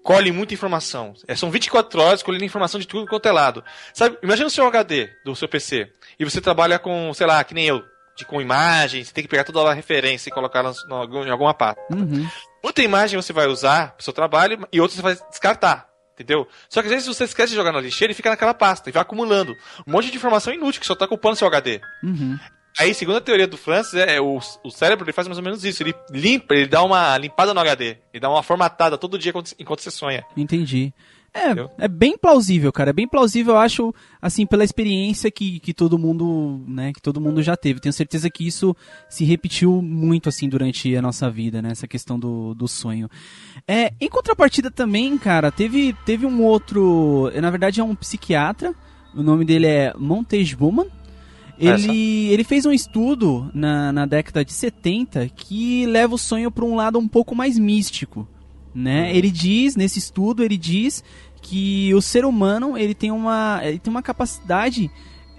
C: colhe muita informação. É, são 24 horas colhendo informação de tudo quanto é lado. Sabe, imagina o seu HD do seu PC e você trabalha com, sei lá, que nem eu, de, com imagens, você tem que pegar toda a referência e colocar ela em alguma pasta.
B: Uhum.
C: Muita imagem você vai usar pro seu trabalho e outras você vai descartar. Entendeu? Só que às vezes você esquece de jogar na lixeira e fica naquela pasta e vai acumulando um monte de informação inútil que só tá ocupando seu HD.
B: Uhum.
C: Aí, segundo a teoria do Francis, é, é, o, o cérebro ele faz mais ou menos isso. Ele limpa, ele dá uma limpada no HD. Ele dá uma formatada todo dia enquanto, você sonha.
B: Entendi. É, é bem plausível, cara. É bem plausível, eu acho, assim, pela experiência que, que todo mundo, né, que todo mundo já teve. Tenho certeza que isso se repetiu muito, assim, durante a nossa vida, né, essa questão do, do sonho. É, em contrapartida também, cara, teve, teve um outro, na verdade é um psiquiatra, o nome dele é Montage Bowman. Ele, ele fez um estudo na, na década de 70 que leva o sonho para um lado um pouco mais místico né? Ele diz nesse estudo ele diz que o ser humano ele tem uma ele tem uma capacidade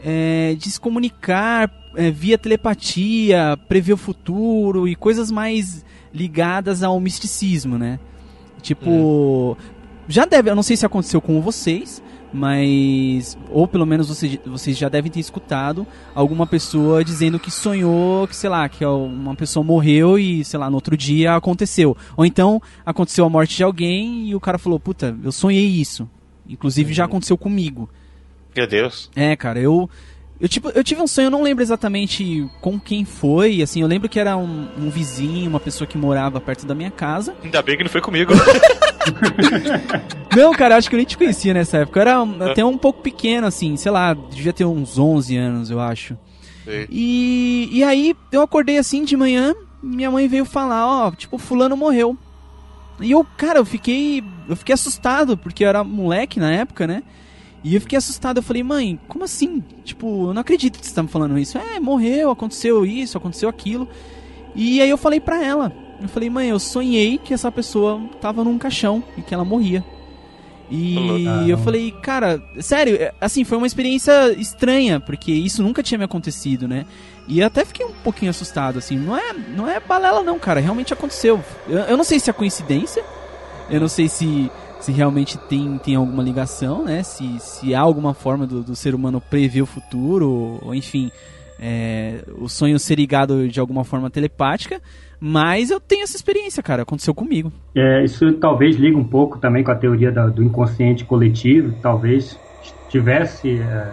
B: é, de se comunicar é, via telepatia, prever o futuro e coisas mais ligadas ao misticismo, né? Tipo, hum. já deve, eu não sei se aconteceu com vocês, mas ou pelo menos vocês, já devem ter escutado alguma pessoa dizendo que sonhou que sei lá que uma pessoa morreu e sei lá no outro dia aconteceu. Ou então aconteceu a morte de alguém e o cara falou puta eu sonhei isso. Inclusive uhum. já aconteceu comigo.
C: Meu Deus.
B: É cara eu eu, tipo, eu tive um sonho, eu não lembro exatamente com quem foi, assim, eu lembro que era um, um vizinho, uma pessoa que morava perto da minha casa.
C: Ainda bem que não foi comigo.
B: não, cara, acho que eu nem te conhecia nessa época. Eu era até um pouco pequeno, assim, sei lá, devia ter uns 11 anos, eu acho. E, e aí eu acordei assim de manhã, minha mãe veio falar, ó, tipo, fulano morreu. E eu, cara, eu fiquei. Eu fiquei assustado, porque eu era moleque na época, né? E eu fiquei assustado, eu falei, mãe, como assim? Tipo, eu não acredito que você tá me falando isso. É, morreu, aconteceu isso, aconteceu aquilo. E aí eu falei pra ela, eu falei, mãe, eu sonhei que essa pessoa tava num caixão e que ela morria. E ah, eu falei, cara, sério, é, assim, foi uma experiência estranha, porque isso nunca tinha me acontecido, né? E eu até fiquei um pouquinho assustado, assim, não é, não é balela não, cara, realmente aconteceu. Eu, eu não sei se é coincidência, eu não sei se se realmente tem, tem alguma ligação, né? Se, se há alguma forma do, do ser humano prever o futuro, ou enfim, é, o sonho ser ligado de alguma forma telepática. Mas eu tenho essa experiência, cara. Aconteceu comigo.
D: É, isso talvez liga um pouco também com a teoria da, do inconsciente coletivo. Talvez tivesse é,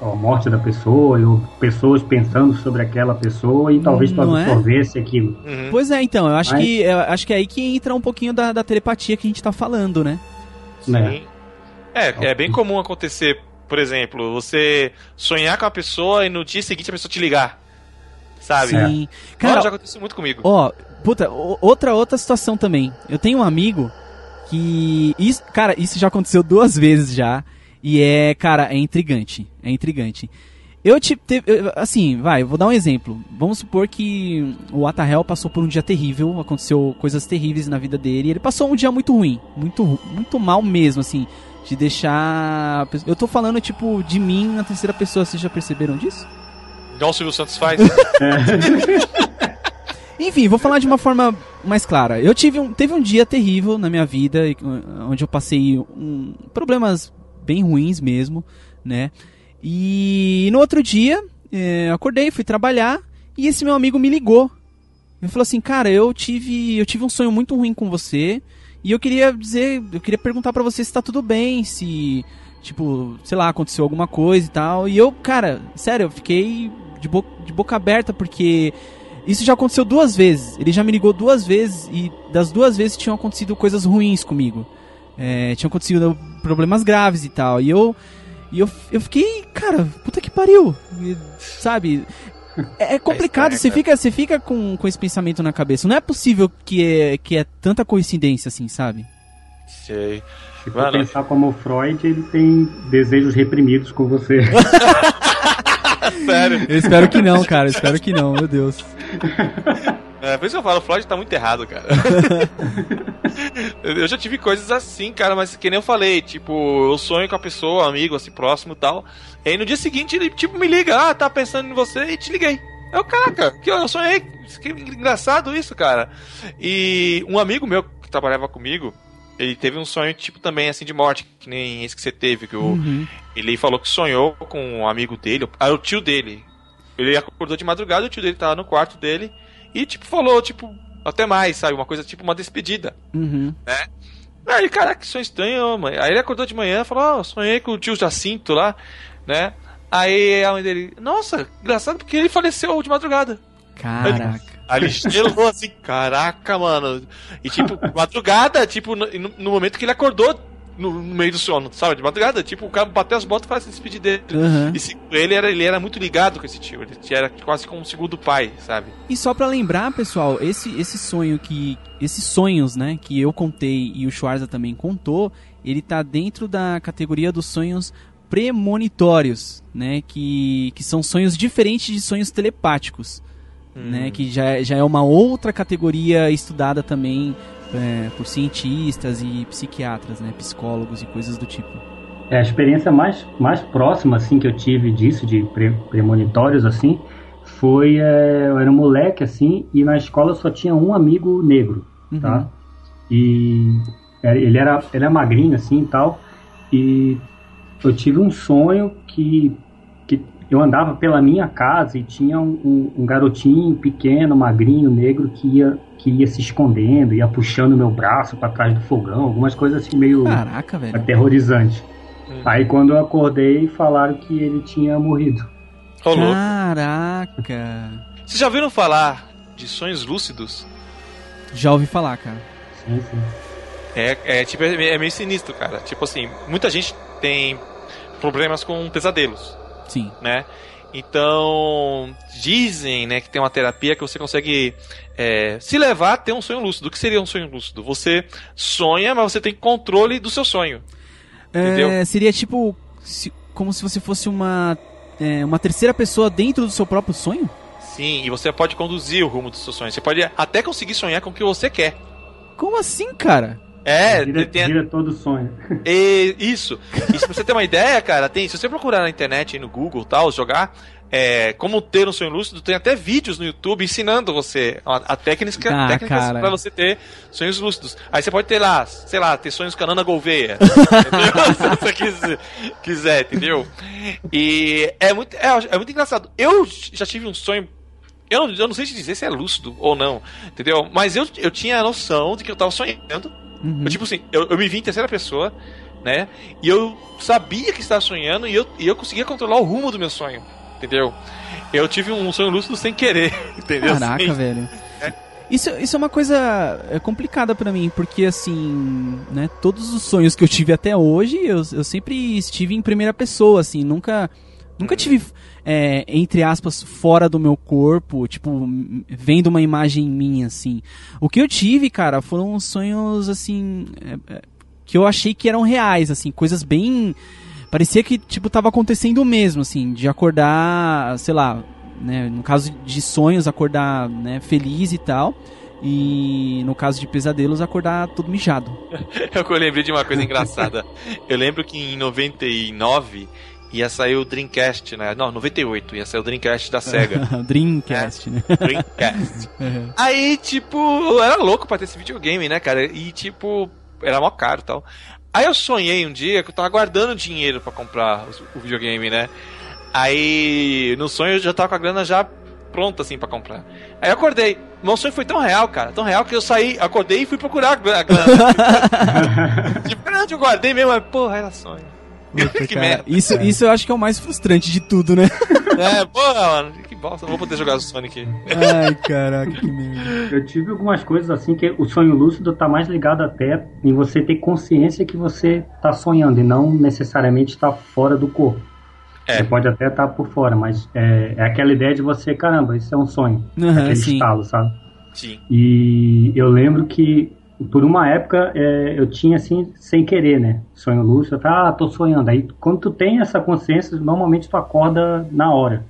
D: a morte da pessoa, ou pessoas pensando sobre aquela pessoa e talvez tu é? absorvesse é? aquilo.
B: Uhum. Pois é, então, eu acho, Mas... que, eu acho que é aí que entra um pouquinho da, da telepatia que a gente tá falando, né?
C: Sim. É, é, é bem comum acontecer, por exemplo, você sonhar com a pessoa e no dia seguinte a pessoa te ligar. Sabe?
B: Sim. Cara,
C: já aconteceu muito comigo.
B: Ó, puta, outra outra situação também. Eu tenho um amigo que. Isso, cara, isso já aconteceu duas vezes já. E é, cara, é intrigante. É intrigante. Eu te assim, vai, vou dar um exemplo. Vamos supor que o Atahel passou por um dia terrível, aconteceu coisas terríveis na vida dele, e ele passou um dia muito ruim, muito muito mal mesmo, assim, de deixar Eu tô falando tipo de mim na terceira pessoa, vocês já perceberam disso?
C: Igual o Silvio Santos faz.
B: Enfim, vou falar de uma forma mais clara. Eu tive um, teve um dia terrível na minha vida, onde eu passei um, problemas bem ruins mesmo, né? E no outro dia, é, acordei, fui trabalhar e esse meu amigo me ligou. Ele falou assim, cara, eu tive, eu tive um sonho muito ruim com você e eu queria dizer, eu queria perguntar para você se tá tudo bem, se tipo, sei lá, aconteceu alguma coisa e tal. E eu, cara, sério, eu fiquei de, de boca aberta porque isso já aconteceu duas vezes. Ele já me ligou duas vezes e das duas vezes tinham acontecido coisas ruins comigo. É, tinham acontecido problemas graves e tal. E eu. E eu, eu fiquei, cara, puta que pariu. E, sabe? É, é complicado, você fica, você fica com, com esse pensamento na cabeça. Não é possível que é, que é tanta coincidência assim, sabe?
C: Sei.
D: Se for pensar como Freud, ele tem desejos reprimidos com você.
C: Sério?
B: Eu espero que não, cara. Eu espero que não, meu Deus.
C: É, por isso que eu falo, o Floyd tá muito errado, cara. eu já tive coisas assim, cara, mas que nem eu falei, tipo, eu sonho com a pessoa, um amigo, assim, próximo e tal. E aí no dia seguinte ele, tipo, me liga, ah, tá pensando em você e te liguei. Eu, caraca, que eu sonhei. Que engraçado isso, cara. E um amigo meu que trabalhava comigo, ele teve um sonho, tipo, também, assim, de morte, que nem esse que você teve, que o,
B: Uhum.
C: ele falou que sonhou com um amigo dele, ah, o tio dele. Ele acordou de madrugada, o tio dele tava no quarto dele, e, tipo, falou, tipo, até mais, sabe? Uma coisa, tipo, uma despedida.
B: Uhum.
C: Aí ele, caraca, que sonho estranho, mãe. Aí ele acordou de manhã e falou, ó, sonhei com o tio Jacinto lá, né? Aí a mãe dele, nossa, engraçado porque ele faleceu de madrugada.
B: Caraca.
C: Aí ele gelou assim, caraca, mano. E tipo, madrugada, tipo, no, no momento que ele acordou no, no meio do sono, sabe? De madrugada, tipo, o cara bateu as botas e faz se despedir dele.
B: Aham.
C: E ele era, ele era muito ligado com esse tio, ele era quase como um segundo pai, sabe?
B: E só pra lembrar, pessoal, esse, esse sonho que. Esses sonhos, né, que eu contei e o Schwarza também contou, ele tá dentro da categoria dos sonhos premonitórios, né? Que, que são sonhos diferentes de sonhos telepáticos. Né, que já, já é uma outra categoria estudada também é, por cientistas e psiquiatras, né, psicólogos e coisas do tipo.
D: É, a experiência mais, mais próxima assim que eu tive disso, de pre- premonitórios assim, foi é, eu era um moleque assim e na escola só tinha um amigo negro,
B: Uhum.
D: tá? E é, ele era ele é magrinho assim e tal e eu tive um sonho que que eu andava pela minha casa e tinha um, um- um garotinho pequeno, magrinho, negro que ia que ia se escondendo, ia puxando meu braço para trás do fogão, algumas coisas assim meio
B: Caraca, velho.
D: aterrorizante.
C: Hum.
D: Aí quando eu acordei, falaram que ele tinha morrido.
B: Caraca.
C: Vocês já ouviram falar de sonhos lúcidos?
B: Já ouvi falar, cara.
D: Sim, sim.
C: É, é tipo, é, é meio sinistro, cara. Tipo assim, muita gente tem problemas com pesadelos.
B: Sim.
C: né? Então, dizem, né, que tem uma terapia que você consegue é, se levar a ter um sonho lúcido. O que seria um sonho lúcido? Você sonha, mas você tem controle do seu sonho. Entendeu?
B: É, seria tipo se- como se você fosse uma é, uma terceira pessoa dentro do seu próprio sonho?
C: Sim, e você pode conduzir o rumo dos seus sonhos. Você pode até conseguir sonhar com o que você quer.
B: Como assim, cara?
C: É,
D: Vira,
C: tem,
D: vira todo sonho.
C: E- isso. E se você ter uma ideia, cara, tem. Se você procurar na internet, aí no Google, tal, jogar é, como ter um sonho lúcido, tem até vídeos no YouTube ensinando você a, a técnica,
B: Ah,
C: técnicas pra você ter sonhos lúcidos. Aí você pode ter lá, sei lá, ter sonhos com a Nana Gouveia. se você quiser, quiser, entendeu? E é muito, é, é muito engraçado. Eu já tive um sonho. Eu não, eu não sei te dizer se é lúcido ou não, entendeu? Mas eu, eu tinha a noção de que eu tava sonhando.
B: Uhum.
C: Eu, tipo assim, eu, eu me vi em terceira pessoa, né? E eu sabia que estava sonhando e eu, e eu conseguia controlar o rumo do meu sonho, entendeu? Eu tive um sonho lúcido sem querer, entendeu?
B: Caraca,
C: Sem-
B: velho. Isso, isso é uma coisa é, complicada pra mim, porque assim, né, todos os sonhos que eu tive até hoje, eu, eu sempre estive em primeira pessoa, assim, nunca nunca tive, é, entre aspas, fora do meu corpo, tipo, vendo uma imagem minha, assim. O que eu tive, cara, foram sonhos, assim, é, é, que eu achei que eram reais, assim, coisas bem... Parecia que, tipo, tava acontecendo mesmo, assim, de acordar, sei lá, né, no caso de sonhos, acordar, né, feliz e tal. E no caso de pesadelos, acordar todo mijado.
C: Eu lembrei de uma coisa engraçada. Eu lembro que em 99 ia sair o Dreamcast, né? Não, 98 ia sair o Dreamcast da SEGA.
B: Dreamcast, né?
C: Dreamcast. Aí, tipo, eu era louco pra ter esse videogame, né, cara? E, tipo, era mó caro e tal. Aí eu sonhei um dia que eu tava guardando dinheiro pra comprar o videogame, né? Aí, no sonho eu já tava com a grana já pronta, assim, pra comprar. Aí eu acordei. Meu sonho foi tão real, cara, tão real que eu saí, acordei e fui procurar a gra- a grana. tipo, não, eu guardei mesmo, mas, porra, era sonho.
B: Puta,
C: Que merda.
B: Isso, isso eu acho que é o mais frustrante de tudo, né?
C: É, porra, mano, que bosta, não vou poder jogar o Sonic.
B: Ai, caraca, que merda.
D: Eu tive algumas coisas assim que o sonho lúcido tá mais ligado até em você ter consciência que você tá sonhando e não necessariamente estar fora do corpo.
C: É.
D: Você pode até estar por fora, mas é, é aquela ideia de você, caramba, isso é um sonho.
B: Aham,
D: aquele
B: sim.
D: estalo, sabe?
C: Sim.
D: E eu lembro que por uma época é, eu tinha assim, sem querer, né? Sonho lúcido, eu ah, tô sonhando. Aí quando tu tem essa consciência, normalmente tu acorda na hora.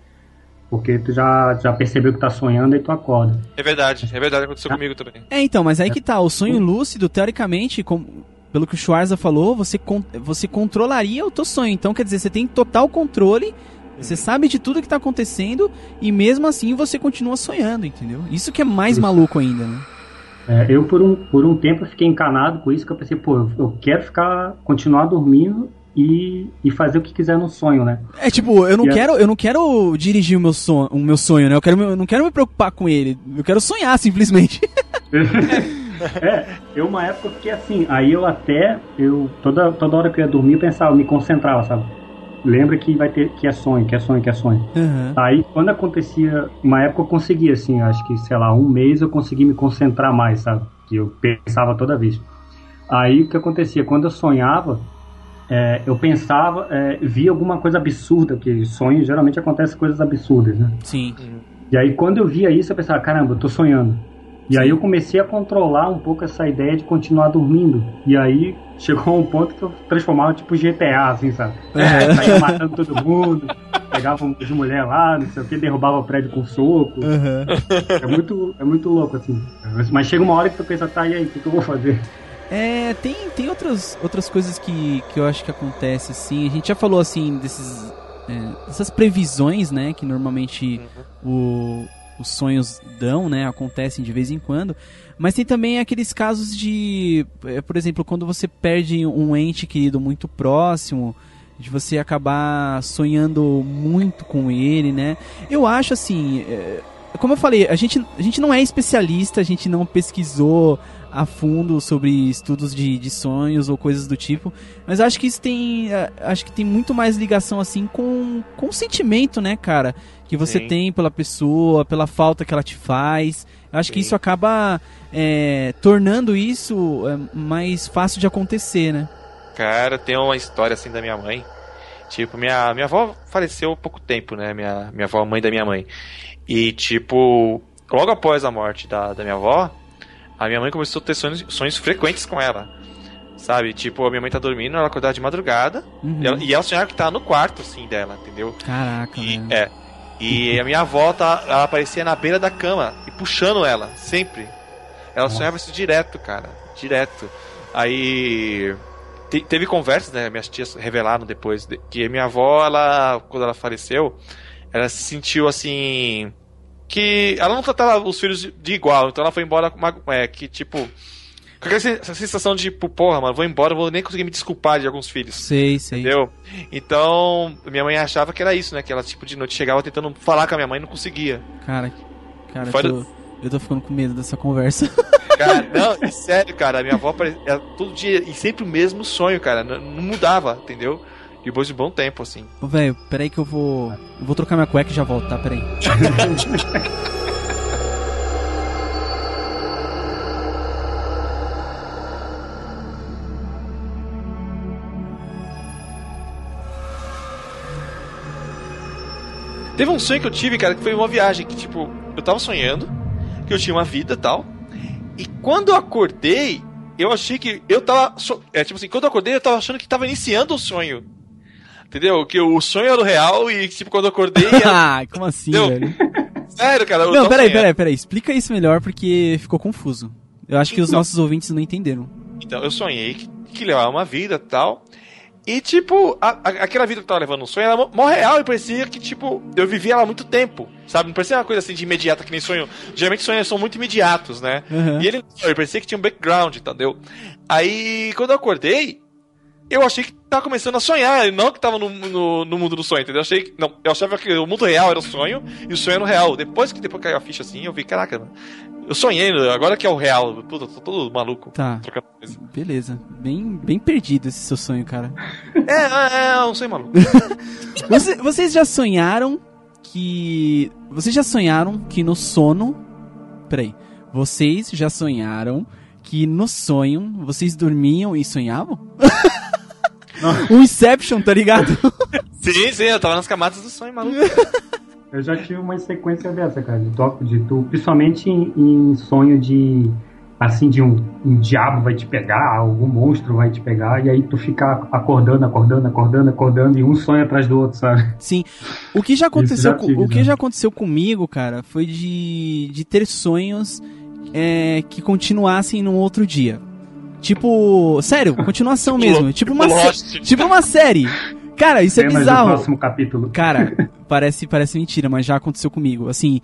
D: Porque tu já, já percebeu que tá sonhando e tu acorda.
C: É verdade, é verdade, aconteceu comigo também.
B: É, então, mas aí que tá, o sonho lúcido, teoricamente, como- pelo que o Schwarza falou, você, con- você controlaria o teu sonho. Então, quer dizer, você tem total controle, você sabe de tudo que tá acontecendo, e mesmo assim você continua sonhando, entendeu? Isso que é mais
D: Isso.
B: maluco ainda, né?
D: É, eu, por um, por um tempo, fiquei encanado com isso, que eu pensei, pô, eu, quero ficar, continuar dormindo e, e fazer o que quiser no sonho, né?
B: É tipo, eu não
D: E
B: quero, eu não quero dirigir o meu sonho, o meu sonho, né? Eu quero, eu não quero me preocupar com ele. Eu quero sonhar simplesmente.
D: É, eu uma época fiquei assim, aí eu até, eu toda, toda hora que eu ia dormir eu pensava, eu me concentrava, sabe? Lembra que vai ter, que é sonho, que é sonho, que é sonho.
B: Aham.
D: Aí quando acontecia, uma época eu conseguia assim, acho que, sei lá, um mês eu consegui me concentrar mais, sabe? Que eu pensava toda vez. Aí o que acontecia, quando eu sonhava, é, eu pensava, é, via alguma coisa absurda, porque sonho geralmente acontece coisas absurdas, né?
B: Sim.
D: E aí quando eu via isso, eu pensava, caramba, eu tô sonhando. E aí eu comecei a controlar um pouco essa ideia de continuar dormindo. E aí chegou a um ponto que eu transformava tipo GTA, assim, sabe?
B: É.
D: Saía matando todo mundo, pegava um de mulher lá, não sei o que, derrubava o prédio com soco.
B: Aham.
D: É muito, é muito louco, assim. Mas chega uma hora que tu pensa, tá, e aí, o que, que eu vou fazer?
B: É, tem, tem outras, outras coisas que, que eu acho que acontece assim. A gente já falou assim desses, é, dessas previsões, né? Que normalmente o, os sonhos dão, né? Acontecem de vez em quando. Mas tem também aqueles casos de, é, por exemplo, quando você perde um ente querido muito próximo, de você acabar sonhando muito com ele, né? Eu acho assim, é, como eu falei, a gente, a gente não é especialista, a gente não pesquisou a fundo sobre estudos de, de sonhos ou coisas do tipo, mas acho que isso tem, eh, acho que tem muito mais ligação assim com, com o sentimento, né, cara, que você
C: Sim.
B: tem pela pessoa, pela falta que ela te faz. Eu acho que
C: Sim.
B: isso acaba eh, tornando isso eh, mais fácil de acontecer, né?
C: Cara, tem uma história assim da minha mãe. Tipo, minha, minha avó faleceu há pouco tempo, né? Minha, minha avó, mãe da minha mãe. E, tipo, logo após a morte da, da minha avó, a minha mãe começou a ter sonhos, sonhos frequentes com ela. Sabe? Tipo, a minha mãe tá dormindo, ela acordava de madrugada
B: Uhum.
C: e, ela, e ela sonhava que tava no quarto, assim, dela, entendeu?
B: Caraca,
C: E,
B: velho.
C: é. E a minha avó, tá, ela aparecia na beira da cama e puxando ela, sempre. Ela sonhava isso direto, cara. Direto. Aí. te- teve conversas, né? Minhas tias revelaram depois de- que minha avó, ela, quando ela faleceu, ela se sentiu assim. Que ela não tratava os filhos de, igual, então ela foi embora com uma. É, que tipo. Com essa sensação de, tipo, porra, mano, vou embora, vou nem conseguir me desculpar de alguns filhos.
B: Sei, sei.
C: Entendeu? Então, minha mãe achava que era isso, né? Que ela, tipo, de noite chegava tentando falar com a minha mãe e não conseguia.
B: Cara, cara, eu
C: Fora-
B: tô, eu tô ficando com medo dessa conversa.
C: Cara, não, é sério, cara. A minha avó ela, todo dia e sempre o mesmo sonho, cara. Não, não mudava, entendeu? Depois de um bom tempo, assim.
B: Ô, velho, peraí que eu vou. Eu vou trocar minha cueca e já volto, tá? Peraí.
C: Teve um sonho que eu tive, cara, que foi uma viagem que, tipo, eu tava sonhando, que eu tinha uma vida e tal. E quando eu acordei, eu achei que eu tava. É tipo assim, quando eu acordei, eu tava achando que tava iniciando o sonho. Entendeu? Que o sonho era o real e, tipo, quando eu acordei. Era...
B: Ah, como assim,
C: Deu.
B: velho?
C: Sério, cara. Eu
B: Não, peraí,
C: sonhando.
B: peraí, peraí. Explica isso melhor porque ficou confuso. Eu acho que os
C: Então.
B: nossos ouvintes não entenderam.
C: Então, eu sonhei que, que levava uma vida e tal. E, tipo, a- a- aquela vida que eu tava levando no sonho era mó- real e parecia que, tipo, eu vivia ela há muito tempo. Sabe? Não parecia uma coisa assim de imediata que nem sonho. Geralmente sonhos são muito imediatos, né?
B: Aham.
C: E ele, ele parecia que tinha um background, entendeu? Aí, quando eu acordei, eu achei que tava começando a sonhar, e não que tava no, no, no mundo do sonho, entendeu? Eu achei que, não, eu achava que o mundo real era o sonho e o sonho era o real. Depois que depois caiu a ficha assim, eu vi, caraca, mano, eu sonhei, agora que é o real. Puta, tô todo maluco.
B: Tá.
C: Trocando coisa.
B: Beleza. Bem, bem perdido esse seu sonho, cara.
C: É, é, é, um sonho maluco.
B: Você- vocês já sonharam que. Vocês já sonharam que no sono. Peraí. Vocês já sonharam que no sonho vocês dormiam e sonhavam? um Inception, tá ligado?
C: sim, sim, eu tava nas camadas do sonho maluco.
D: Eu já tive uma sequência dessa, cara, de tu, de tu principalmente em, em sonho de assim de um, um diabo vai te pegar, algum monstro vai te pegar e aí tu fica acordando, acordando, acordando, acordando e um sonho atrás do outro, sabe?
B: Sim. O que já aconteceu,
D: já tive,
B: o que
D: já.
B: já aconteceu comigo, cara, foi de, de ter sonhos é, que continuassem num outro dia. Tipo, sério, continuação mesmo. Tipo uma, tipo uma série. Cara, isso é
D: Cenas do
B: bizarro.
D: próximo capítulo.
B: Cara, parece, parece mentira, mas já aconteceu comigo. Assim,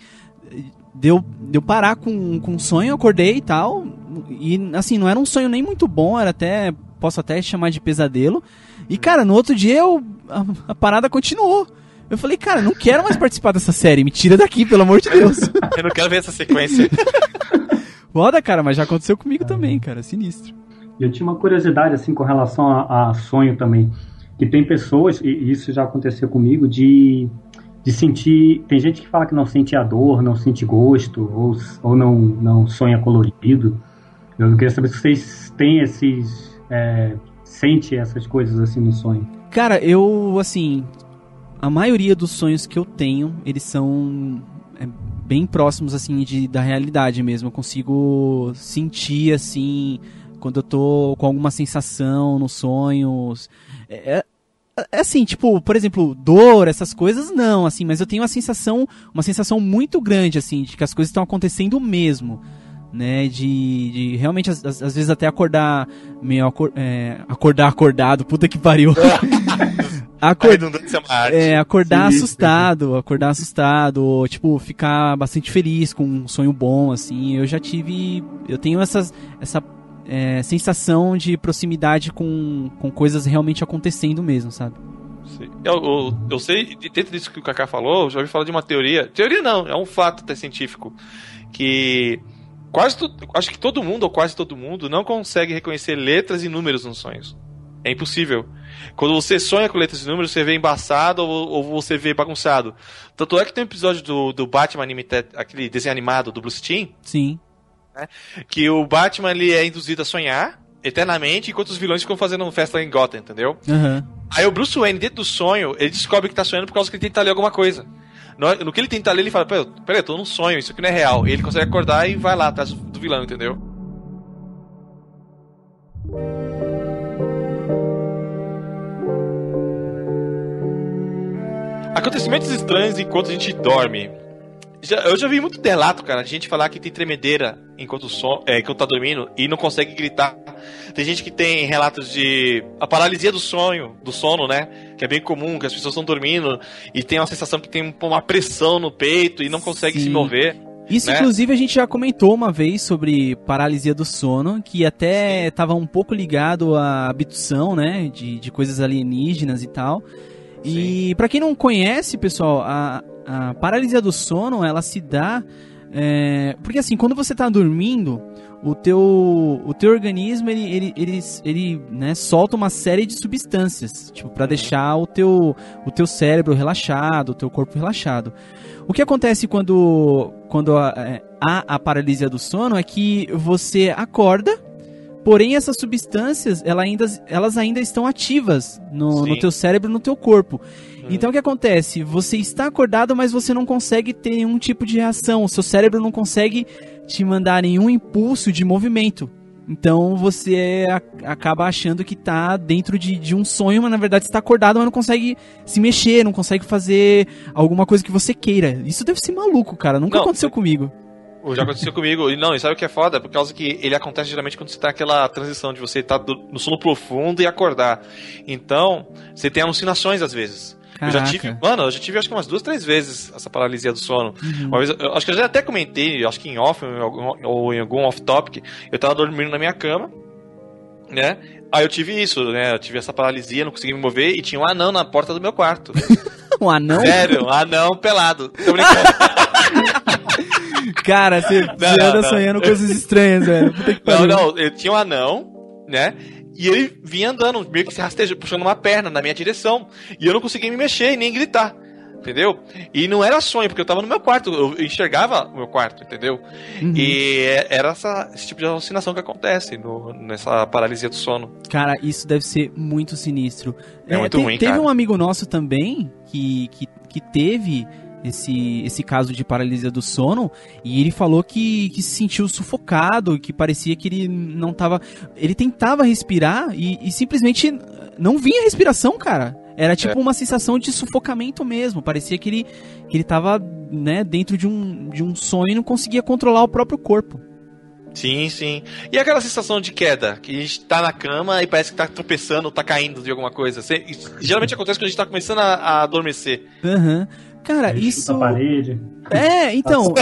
B: deu, deu parar com, com um sonho, acordei e tal. E assim, não era um sonho nem muito bom, era até. Posso até chamar de pesadelo. E, cara, no outro dia eu. A, a parada continuou. Eu falei, cara, não quero mais participar dessa série, me tira daqui, pelo amor de Deus.
C: Eu não quero ver essa sequência.
B: Foda, cara, mas já aconteceu comigo também, cara, sinistro.
D: Eu tinha uma curiosidade, assim, com relação a, a sonho também. Que tem pessoas, e isso já aconteceu comigo, de, de sentir. Tem gente que fala que não sente a dor, não sente gosto, ou, ou não, não sonha colorido. Eu queria saber se vocês têm esses. É, sente essas coisas assim no sonho.
B: Cara, eu, assim. A maioria dos sonhos que eu tenho, eles são é, bem próximos, assim, de, da realidade mesmo. Eu consigo sentir, assim, quando eu tô com alguma sensação nos sonhos. É, é, é assim, tipo, por exemplo, dor, essas coisas, não, assim, mas eu tenho uma sensação, uma sensação muito grande, assim, de que as coisas estão acontecendo mesmo né? De, de realmente, às, às, vezes, até acordar meio acor, é, acordar acordado, puta que pariu. Acord... É, acordar Sim, assustado, acordar assustado, ou, tipo, ficar bastante feliz com um sonho bom, assim. Eu já tive. Eu tenho essas, essa é, sensação de proximidade com, com coisas realmente acontecendo mesmo, sabe?
C: Eu, eu, eu, sei, dentro disso que o Kaká falou, eu já ouvi falar de uma teoria. Teoria não, é um fato até científico. Que quase acho que todo mundo, ou quase todo mundo, não consegue reconhecer letras e números nos sonhos. É impossível. Quando você sonha com letras e números, você vê embaçado ou, ou você vê bagunçado. Tanto é que tem um episódio do, do Batman anime, aquele desenho animado do Bruce Timm.
B: Sim.
C: Né, que o Batman ele é induzido a sonhar eternamente, enquanto os vilões ficam fazendo festa em Gotham, entendeu?
B: Uhum.
C: Aí o Bruce Wayne, dentro do sonho, ele descobre que tá sonhando por causa que ele tenta ler alguma coisa. No, no que ele tenta ler, ele fala: Peraí, pera, eu tô num sonho, isso aqui não é real. E ele consegue acordar e vai lá atrás do vilão, entendeu? Acontecimentos estranhos enquanto a gente dorme. Já, eu já vi muito relato, cara, de gente falar que tem tremedeira enquanto, som, é, enquanto tá dormindo e não consegue gritar. Tem gente que tem relatos de a paralisia do sonho, do sono, né? Que é bem comum, que as pessoas estão dormindo e tem uma sensação que tem uma pressão no peito e não consegue Sim. se mover.
B: Isso,
C: né?
B: inclusive, a gente já comentou uma vez sobre paralisia do sono, que até estava um pouco ligado à abdução, né? De, de coisas alienígenas e tal. E para quem não conhece, pessoal, a, a paralisia do sono, ela se dá é, porque assim, quando você está dormindo, o teu, o teu organismo ele, ele, ele, ele né, solta uma série de substâncias, tipo, para deixar o teu, o teu cérebro relaxado, o teu corpo relaxado. O que acontece quando, quando há, é, há a paralisia do sono é que você acorda, porém essas substâncias ela ainda, elas ainda estão ativas no, no teu cérebro, no teu corpo. Hum. Então o que acontece? Você está acordado, mas você não consegue ter nenhum tipo de reação. O seu cérebro não consegue te mandar nenhum impulso de movimento. Então você acaba achando que está dentro de, de, um sonho, mas na verdade está acordado, mas não consegue se mexer, não consegue fazer alguma coisa que você queira. Isso deve ser maluco, cara. Nunca não, aconteceu comigo.
C: Já aconteceu comigo. E não, e sabe o que é foda? Por causa que ele acontece geralmente quando você tá naquela transição de você estar tá no sono profundo e acordar. Então, você tem alucinações às vezes. Eu já tive, mano, eu já tive acho que umas duas, três vezes essa paralisia do sono. Uhum. Uma vez, eu, acho que eu já até comentei, acho que em off ou em algum off-topic, eu tava dormindo na minha cama, né? Aí eu tive isso, né? Eu tive essa paralisia, não conseguia me mover e tinha um anão na porta do meu quarto.
B: um anão?
C: Sério, um anão pelado. Tô brincando.
B: Cara, você, anda não. sonhando coisas estranhas, velho.
C: Não, não, eu tinha um anão, né? E ele vinha andando, meio que se rastejando, puxando uma perna na minha direção. E eu não conseguia me mexer e nem gritar. Entendeu? E não era sonho, porque eu tava no meu quarto, eu enxergava o meu quarto, entendeu? Uhum. E era essa, esse tipo de alucinação que acontece no, nessa paralisia do sono.
B: Cara, isso deve ser muito sinistro.
C: É, é muito te, ruim,
B: Teve
C: cara.
B: um amigo nosso também que, que, que teve esse, esse caso de paralisia do sono e ele falou que, que se sentiu sufocado, que parecia que ele não tava. Ele tentava respirar e, e simplesmente não vinha respiração, cara. Era tipo é. uma sensação de sufocamento mesmo. Parecia que ele, que ele tava né, dentro de um, de um sonho e não conseguia controlar o próprio corpo.
C: Sim, sim. E aquela sensação de queda, que a gente tá na cama e parece que tá tropeçando, tá caindo de alguma coisa. Geralmente acontece quando a gente tá começando a, a adormecer.
B: Aham. Uhum. Cara, isso.
D: parede.
B: É, então.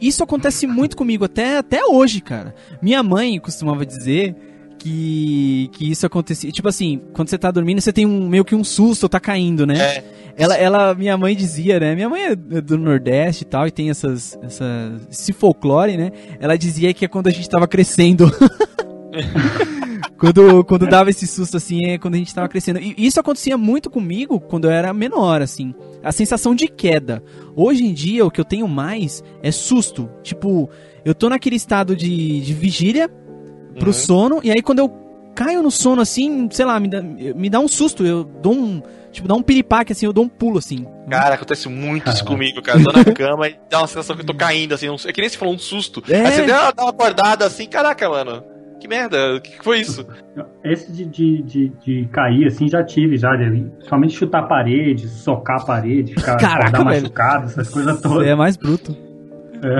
B: Isso acontece muito comigo até, até hoje, cara. Minha mãe costumava dizer que, que isso acontecia. Tipo assim, quando você tá dormindo, você tem um, meio que um susto, tá caindo, né?
C: É.
B: Ela, ela, minha mãe dizia, né? Minha mãe é do Nordeste e tal, e tem essas, essas, esse folclore, né? Ela dizia que é quando a gente tava crescendo. quando, quando dava esse susto, assim, é quando a gente tava crescendo. E isso acontecia muito comigo quando eu era menor, assim. A sensação de queda. Hoje em dia, o que eu tenho mais é susto. Tipo, eu tô naquele estado de, de vigília pro
C: Uhum.
B: sono, e aí quando eu caio no sono, assim, sei lá, me dá, me dá um susto. Eu dou um. Tipo, dá um piripaque, assim, eu dou um pulo, assim.
C: Cara, acontece muito isso comigo, cara. Tô na cama e dá uma sensação que eu tô caindo, assim. É que nem você falou um susto.
B: É.
C: Aí você dá uma acordada assim, caraca, mano. Que merda, o que que foi isso?
D: Esse de, de, de, de cair, assim, já tive, já. De, somente chutar a parede, socar a parede, ficar
B: Caraca,
D: machucado, essas coisas todas.
B: É mais bruto.
D: É,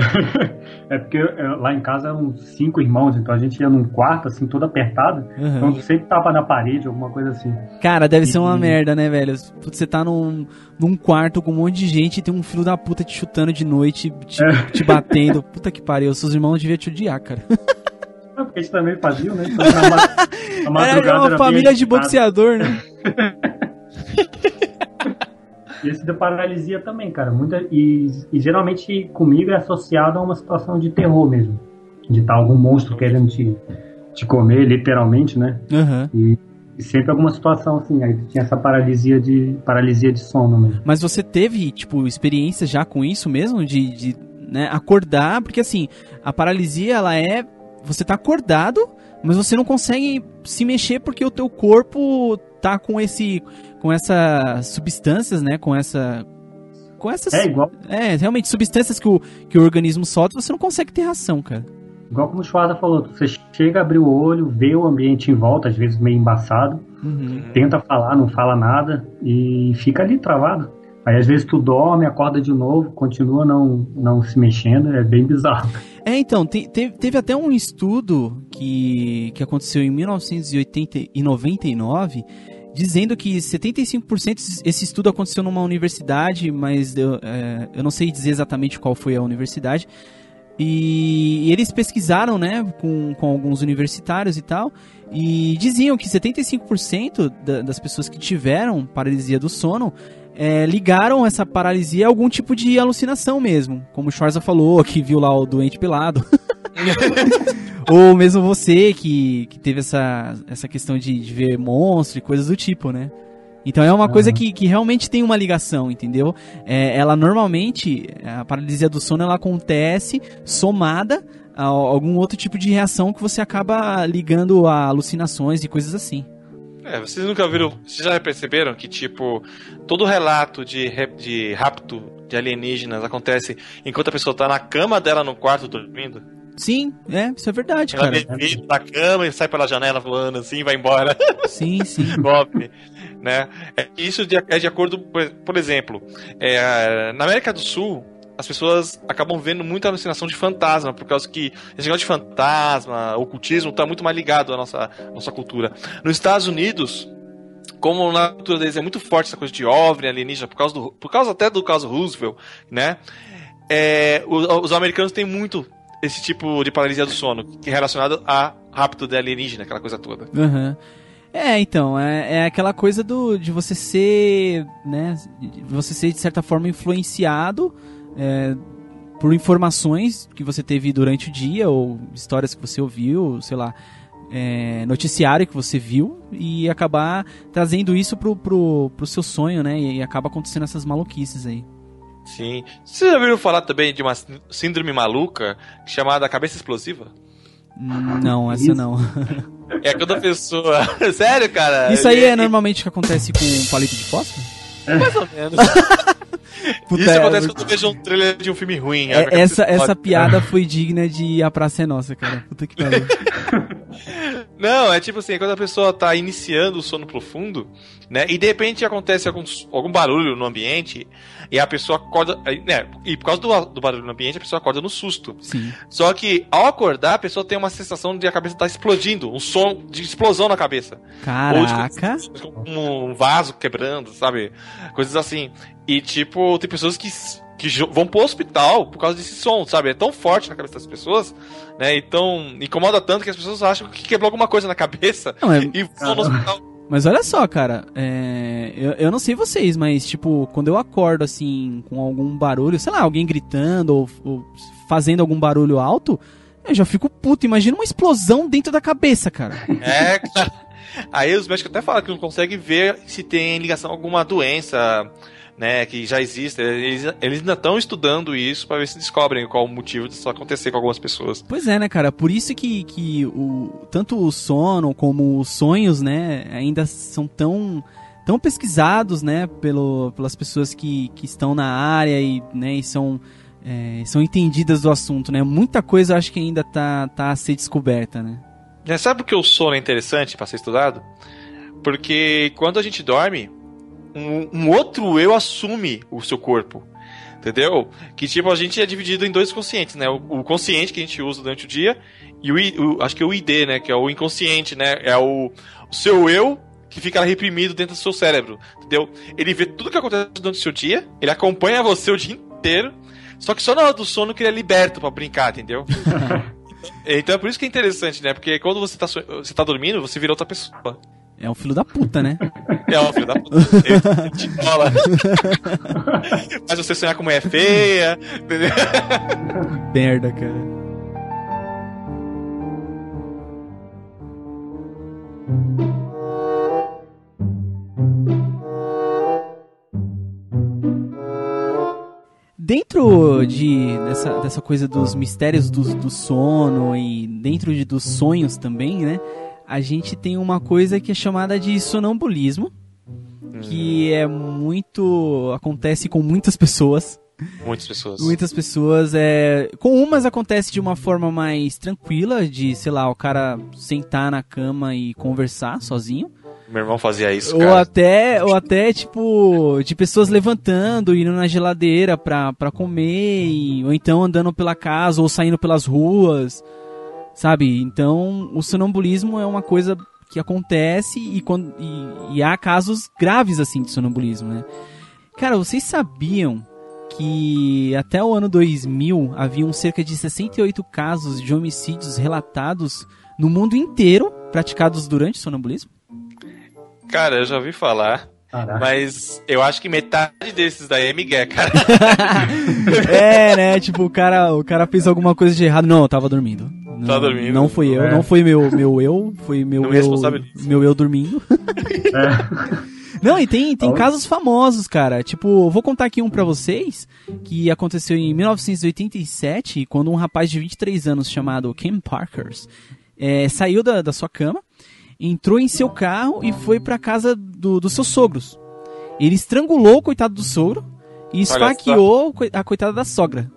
D: é porque é, lá em casa eram cinco irmãos, então a gente ia num quarto, assim, todo apertado.
B: Aham.
D: Então sempre tava na parede, alguma coisa assim.
B: Cara, deve ser uma
D: E-
B: merda, né, velho? Você tá num, num quarto com um monte de gente e tem um filho da puta te chutando de noite, te,
D: É.
B: te batendo. Puta que pariu, seus irmãos deviam te odiar, cara.
D: É, porque a gente também fazia, né? Então, na madrugada
B: Era uma
D: bem
B: família de boxeador, né?
D: E esse da paralisia também, cara. Muita, e, e geralmente comigo é associado a uma situação de terror mesmo. De estar algum monstro querendo te, te comer, literalmente, né?
B: Aham.
D: E sempre alguma situação assim. Aí tinha essa paralisia de, paralisia de sono mesmo.
B: Mas você teve, tipo, experiência já com isso mesmo? De, de né, acordar? Porque, assim, a paralisia, ela é... Você tá acordado, mas você não consegue se mexer porque o teu corpo tá com esse... Com essas substâncias, né? Com essa... Com essas...
D: É igual,
B: É, realmente, substâncias que o, que o organismo solta, você não consegue ter ração, cara.
D: igual como o Schwarza falou. Você chega a abrir o olho, vê o ambiente em volta, às vezes meio embaçado.
B: Uhum.
D: Tenta falar, não fala nada e fica ali travado. Aí às vezes tu dorme, acorda de novo, continua não, não se mexendo, é bem bizarro.
B: É, então, te- teve, teve até um estudo que, que aconteceu em 1999, dizendo que 75%, esse estudo aconteceu numa universidade, mas eu, é, eu não sei dizer exatamente qual foi a universidade, e eles pesquisaram, né, com, com alguns universitários e tal, e diziam que 75% da- das pessoas que tiveram paralisia do sono é, ligaram essa paralisia a algum tipo de alucinação mesmo. Como o Schwarza falou, que viu lá o doente pelado. Ou mesmo você que, que teve essa, essa questão de, de ver monstro e coisas do tipo, né? Então é uma coisa
D: Aham.
B: que, que realmente tem uma ligação, entendeu? É, ela normalmente, a paralisia do sono, ela acontece somada a algum outro tipo de reação que você acaba ligando a alucinações e coisas assim.
C: É, vocês nunca viram. Vocês já perceberam que, tipo, todo relato de, de rapto de alienígenas acontece enquanto a pessoa tá na cama dela no quarto dormindo?
B: Sim, é, isso é verdade,
C: Ela
B: cara.
C: levita na cama e sai pela janela voando assim e vai embora.
B: Sim, sim.
C: golpe, né? É, Isso de- é de acordo, por, por exemplo, é, na América do Sul, as pessoas acabam vendo muita alucinação de fantasma, por causa que esse negócio de fantasma, ocultismo, tá muito mais ligado à nossa, à nossa cultura. Nos Estados Unidos, como na cultura deles é muito forte essa coisa de OVNI, alienígena, por causa, do, por causa até do caso Roosevelt, né? É, o- os americanos têm muito esse tipo de paralisia do sono, que é relacionado a rapto de alienígena, aquela coisa toda.
B: Aham. É, então, é, é aquela coisa do, de você ser, né, você ser de certa forma influenciado é, por informações que você teve durante o dia, ou histórias que você ouviu, sei lá, é, noticiário que você viu, e acabar trazendo isso pro, pro, pro seu sonho, né, e, acaba acontecendo essas maluquices aí.
C: Sim. Vocês já ouviram falar também de uma sí- síndrome maluca chamada cabeça explosiva?
B: Não, essa não.
C: É quando a pessoa. Sério, cara?
B: Isso aí é normalmente o que acontece com palito de fósforo?
C: Mais ou menos.
B: Puta,
C: Isso
B: é,
C: acontece quando eu vejo um trailer de um filme ruim.
B: É, essa, essa
C: explode.
B: piada foi digna de A Praça é Nossa, cara. Puta que pariu.
C: Não, é tipo assim, quando a pessoa tá iniciando o sono profundo, né? E de repente acontece algum, algum barulho no ambiente e a pessoa acorda. Né, e por causa do, do barulho no ambiente, a pessoa acorda no susto.
B: Sim.
C: Só que ao acordar, a pessoa tem uma sensação de a cabeça tá explodindo, um som de explosão na cabeça.
B: Caraca.
C: um vaso quebrando, sabe? Coisas assim. E, tipo, tem pessoas que que vão pro hospital por causa desse som, sabe? É tão forte na cabeça das pessoas, né? Então, incomoda tanto que as pessoas acham que quebrou alguma coisa na cabeça
B: Não, é-
C: e vão no hospital.
B: Mas olha só, cara, é, eu, eu não sei vocês, mas tipo, quando eu acordo assim com algum barulho, sei lá, alguém gritando ou, ou fazendo algum barulho alto, eu já fico puto. Imagina uma explosão dentro da cabeça, cara.
C: É, cara. Aí os médicos até falam que não conseguem ver se tem ligação a alguma doença, né, que já existe. Eles, eles ainda estão estudando isso para ver se descobrem qual o motivo disso acontecer com algumas pessoas.
B: Pois é, né, cara? Por isso que, que o, tanto o sono como os sonhos, né, ainda são tão, tão pesquisados, né, pelo, pelas pessoas que, que estão na área e, né, e são, é, são entendidas do assunto, né? Muita coisa eu acho que ainda tá, tá a ser descoberta, né?
C: Né, Sabe por que o sono é interessante para ser estudado? Porque quando a gente dorme, um, um outro eu assume o seu corpo. Entendeu? Que tipo, a gente é dividido em dois conscientes, né? O, o consciente que a gente usa durante o dia e o, o- acho que é o ID, né? Que é o inconsciente, né? É o, o seu eu que fica reprimido dentro do seu cérebro, entendeu? Ele vê tudo que acontece durante o seu dia, ele acompanha você o dia inteiro, só que só na hora do sono que ele é liberto pra brincar, entendeu? então é por isso que é interessante, né? Porque quando você tá, você tá dormindo, você vira outra pessoa.
B: É um filho da puta, né?
C: É um filho da puta. Te. Faz você sonhar como é feia, entendeu?
B: Merda, cara. Dentro de dessa, dessa coisa dos mistérios do, do sono e dentro de, dos sonhos também, né? A gente tem uma coisa que é chamada de sonambulismo, que é muito acontece com muitas pessoas.
C: Muitas pessoas.
B: Muitas pessoas, é. Com umas acontece de uma forma mais tranquila, de, sei lá, o cara sentar na cama e conversar sozinho.
C: Meu irmão fazia isso,
B: Ou
C: cara.
B: até, ou até, tipo, de pessoas levantando, indo na geladeira pra, pra comer, e- ou então andando pela casa, ou saindo pelas ruas, sabe? Então, o sonambulismo é uma coisa que acontece e, quando, e, e há casos graves, assim, de sonambulismo, né? Cara, vocês sabiam que até o ano 2000 haviam cerca de 68 casos de homicídios relatados no mundo inteiro praticados durante o sonambulismo?
C: Cara, eu já ouvi falar,
D: Caraca.
C: mas eu acho que metade desses daí é Miguel, cara.
B: é, né? Tipo, o cara, o cara fez alguma coisa de errado. Não, eu tava dormindo. Não,
C: Tava dormindo.
B: Não fui eu,
D: É.
B: não foi meu, meu eu, foi meu
C: Não me
B: eu, meu eu dormindo.
D: É.
B: Não, e tem, tem casos famosos, cara. Tipo, vou contar aqui um pra vocês, que aconteceu em 1987, quando um rapaz de 23 anos chamado Ken Parkers é, saiu da, da sua cama, entrou em seu carro e foi pra casa do- dos seus sogros. Ele estrangulou o coitado do sogro e esfaqueou a coitada da sogra.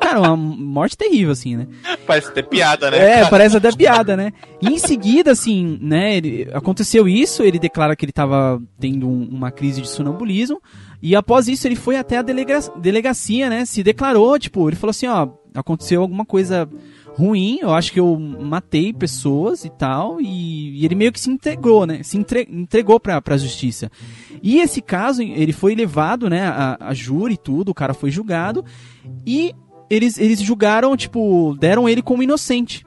B: Cara, uma morte terrível, assim, né?
C: Parece ter piada, né?
B: É,
C: cara?
B: parece até piada, né? E em seguida, assim, né, ele- aconteceu isso, ele declara que ele tava tendo um- uma crise de sonambulismo, e após isso ele foi até a delega- delegacia, né, se declarou, tipo, ele falou assim, ó, aconteceu alguma coisa ruim, eu acho que eu matei pessoas e tal, e, e ele meio que se entregou, né, se entre- entregou pra, pra justiça. E esse caso, ele foi levado, né, a, a júri e tudo, o cara foi julgado, e eles, eles julgaram, tipo, deram ele como inocente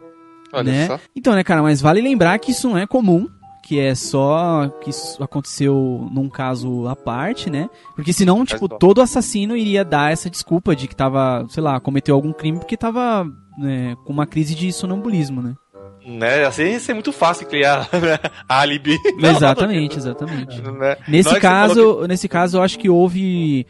C: Olha
B: né?
C: só.
B: Então, né, cara, mas vale lembrar que isso não é comum, que é só que isso aconteceu num caso à parte, né? Porque senão, tipo, todo assassino iria dar essa desculpa de que tava, sei lá, cometeu algum crime porque tava né, com uma crise de sonambulismo, né?
C: Né? Assim ia ser muito fácil criar né? álibi.
B: Exatamente, exatamente.
C: né?
B: Nesse
C: você
B: caso,
C: que-
B: nesse caso, eu acho que houve.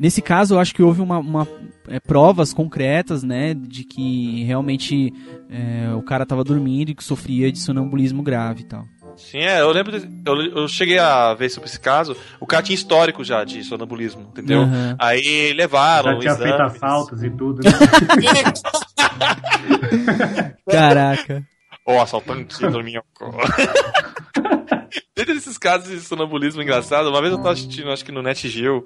B: Nesse caso, eu acho que houve uma, uma, é, provas concretas, né, de que realmente é, o cara tava dormindo e que sofria de sonambulismo grave e tal.
C: Sim, é, eu lembro. de- eu, eu cheguei a ver sobre esse caso. O cara tinha histórico já de sonambulismo, entendeu?
B: Aham.
C: Aí levaram.
D: Já tinha feito
C: exames.
D: assaltos e tudo. Né?
B: Caraca.
C: O assaltante dormiu. Dentro desses casos de sonambulismo engraçado, uma vez eu tava assistindo, acho que no Net Geo,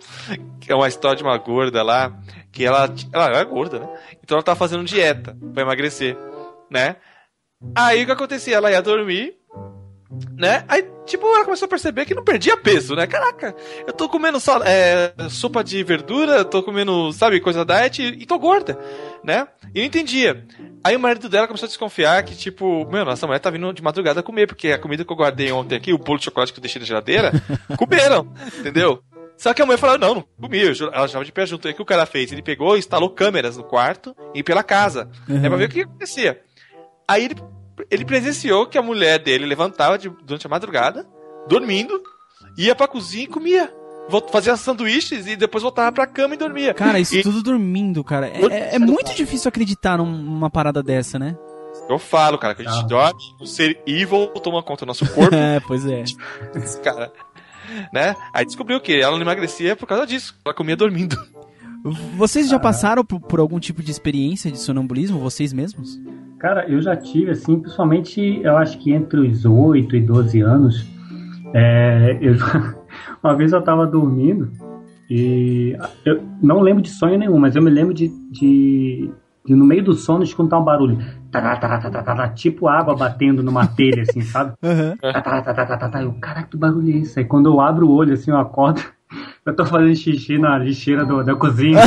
C: que é uma história de uma gorda lá, que ela, ela é gorda, né? Então ela tava fazendo dieta pra emagrecer, né? Aí o que acontecia? Ela ia dormir, né? Aí, tipo, ela começou a perceber que não perdia peso, né? Caraca, eu tô comendo só é, sopa de verdura, tô comendo, sabe, coisa diet e, e tô gorda, né? E não entendia. Aí o marido dela começou a desconfiar que, tipo, meu, nossa mulher tá vindo de madrugada comer, porque a comida que eu guardei ontem aqui, o bolo de chocolate que eu deixei na geladeira, comeram, entendeu? Só que a mulher falou, não, não comi, ela estava de pé junto. Aí o que o cara fez? Ele pegou e instalou câmeras no quarto e pela casa, uhum. né, pra ver o que acontecia. Aí ele ele presenciou que a mulher dele levantava de, durante a madrugada, dormindo, ia pra cozinha e comia. Fazia sanduíches e depois voltava pra cama e dormia.
B: Cara, isso
C: e...
B: tudo dormindo, cara. É, é, é muito difícil acreditar numa parada dessa, né?
C: Eu falo, cara, que a gente ah. dorme, o ser evil toma conta do nosso corpo.
B: é, pois é.
C: cara, né? Aí descobriu que ela não emagrecia por causa disso. Ela comia dormindo.
B: Vocês já passaram por, por, algum tipo de experiência de sonambulismo, vocês mesmos?
D: Cara, eu já tive, assim, principalmente, eu acho que entre os 8 e 12 anos, é, eu, uma vez eu tava dormindo e eu não lembro de sonho nenhum, mas eu me lembro de, de, de no meio do sono escutar um barulho, tará, tará, tará, tará, tipo água batendo numa telha, assim, sabe? Uhum. Eu, caraca, que barulho é esse? Aí quando eu abro o olho, assim, eu acordo eu tô fazendo xixi na lixeira do, da cozinha.